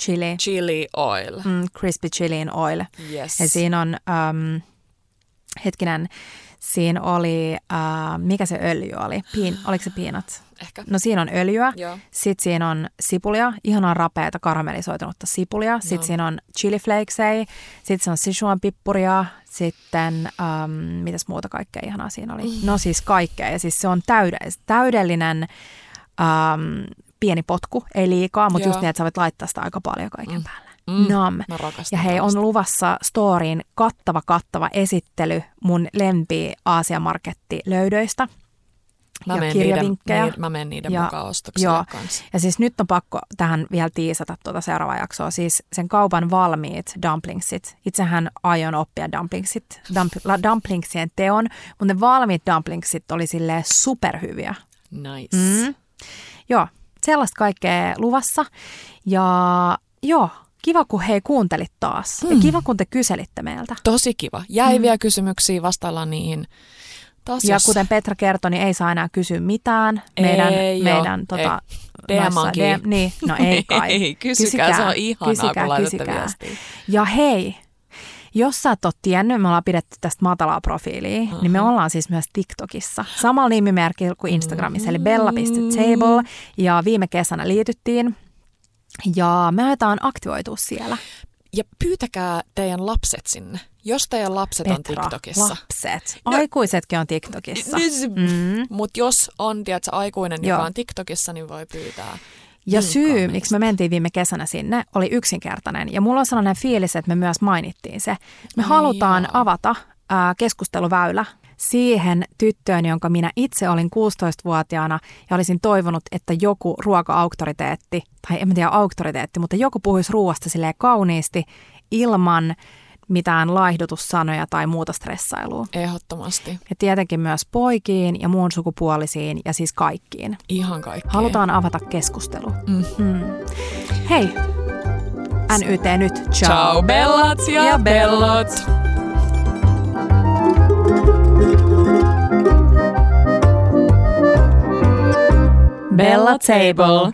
B: chili,
A: chili oil.
B: Mm, crispy chili oil.
A: Yes.
B: Ja siinä on, um, hetkinen, Siinä oli, äh, mikä se öljy oli? Piin, oliko se piinat?
A: Ehkä.
B: No siinä on öljyä, sitten siinä on sipulia, ihanan rapeata karamellisoitunutta sipulia, sitten no. siinä on chili flakesei, sitten se on Sichuan pippuria, sitten ähm, mitäs muuta kaikkea ihanaa siinä oli? Mm. No siis kaikkea ja siis se on täydellinen, täydellinen ähm, pieni potku, ei liikaa, mutta just niin, että sä voit laittaa sitä aika paljon kaiken mm. päälle. Mm, Nam. Ja hei, on luvassa storiin kattava kattava esittely mun lempi Aasia-marketti löydöistä.
A: Mä ja kirjavinkkejä. Niiden, mä menen niiden ja, mukaan ostoksille joo. kanssa.
B: Ja siis nyt on pakko tähän vielä tiisata tuota seuraavaa jaksoa. Siis sen kaupan valmiit dumplingsit. Itsehän aion oppia dumplingsit, dump, dumplingsien teon, mutta ne valmiit dumplingsit oli silleen superhyviä.
A: Nice.
B: Mm. Joo, sellaista kaikkea luvassa. Ja joo, Kiva, kun hei kuuntelit taas. Mm. Ja kiva, kun te kyselitte meiltä.
A: Tosi kiva. Jäiviä mm. kysymyksiä, vastaillaan niihin.
B: Taas ja jos... kuten Petra kertoi, niin ei saa enää kysyä mitään meidän, ei meidän jo. tota,
A: ei. noissa, DM,
B: niin, no ei kai.
A: ei, kysykää, kysykää, se on ihanaa, kysykää, kun kysykää.
B: Ja hei, jos sä et ole tiennyt, me ollaan pidetty tästä matalaa profiilia, uh-huh. niin me ollaan siis myös TikTokissa. Samalla nimimerkillä kuin Instagramissa, mm-hmm. eli bella.table. Ja viime kesänä liityttiin ja me ajetaan aktivoitua siellä.
A: Ja pyytäkää teidän lapset sinne. Jos teidän lapset
B: Petra,
A: on TikTokissa.
B: lapset. Aikuisetkin on TikTokissa.
A: Mm. Mutta jos on tiedätkö, aikuinen, Joo. joka on TikTokissa, niin voi pyytää.
B: Ja syy, miksi me mentiin viime kesänä sinne, oli yksinkertainen. Ja mulla on sellainen fiilis, että me myös mainittiin se. Me halutaan avata ää, keskusteluväylä siihen tyttöön, jonka minä itse olin 16-vuotiaana ja olisin toivonut, että joku ruoka-auktoriteetti, tai en tiedä auktoriteetti, mutta joku puhuisi ruoasta silleen kauniisti ilman mitään laihdutussanoja tai muuta stressailua.
A: Ehdottomasti.
B: Ja tietenkin myös poikiin ja muun sukupuolisiin ja siis kaikkiin.
A: Ihan kaikkiin.
B: Halutaan avata keskustelu. Mm. Mm. Hei, NYT nyt.
A: Ciao, Ciao bellat ja, ja bellot.
B: Bella Table.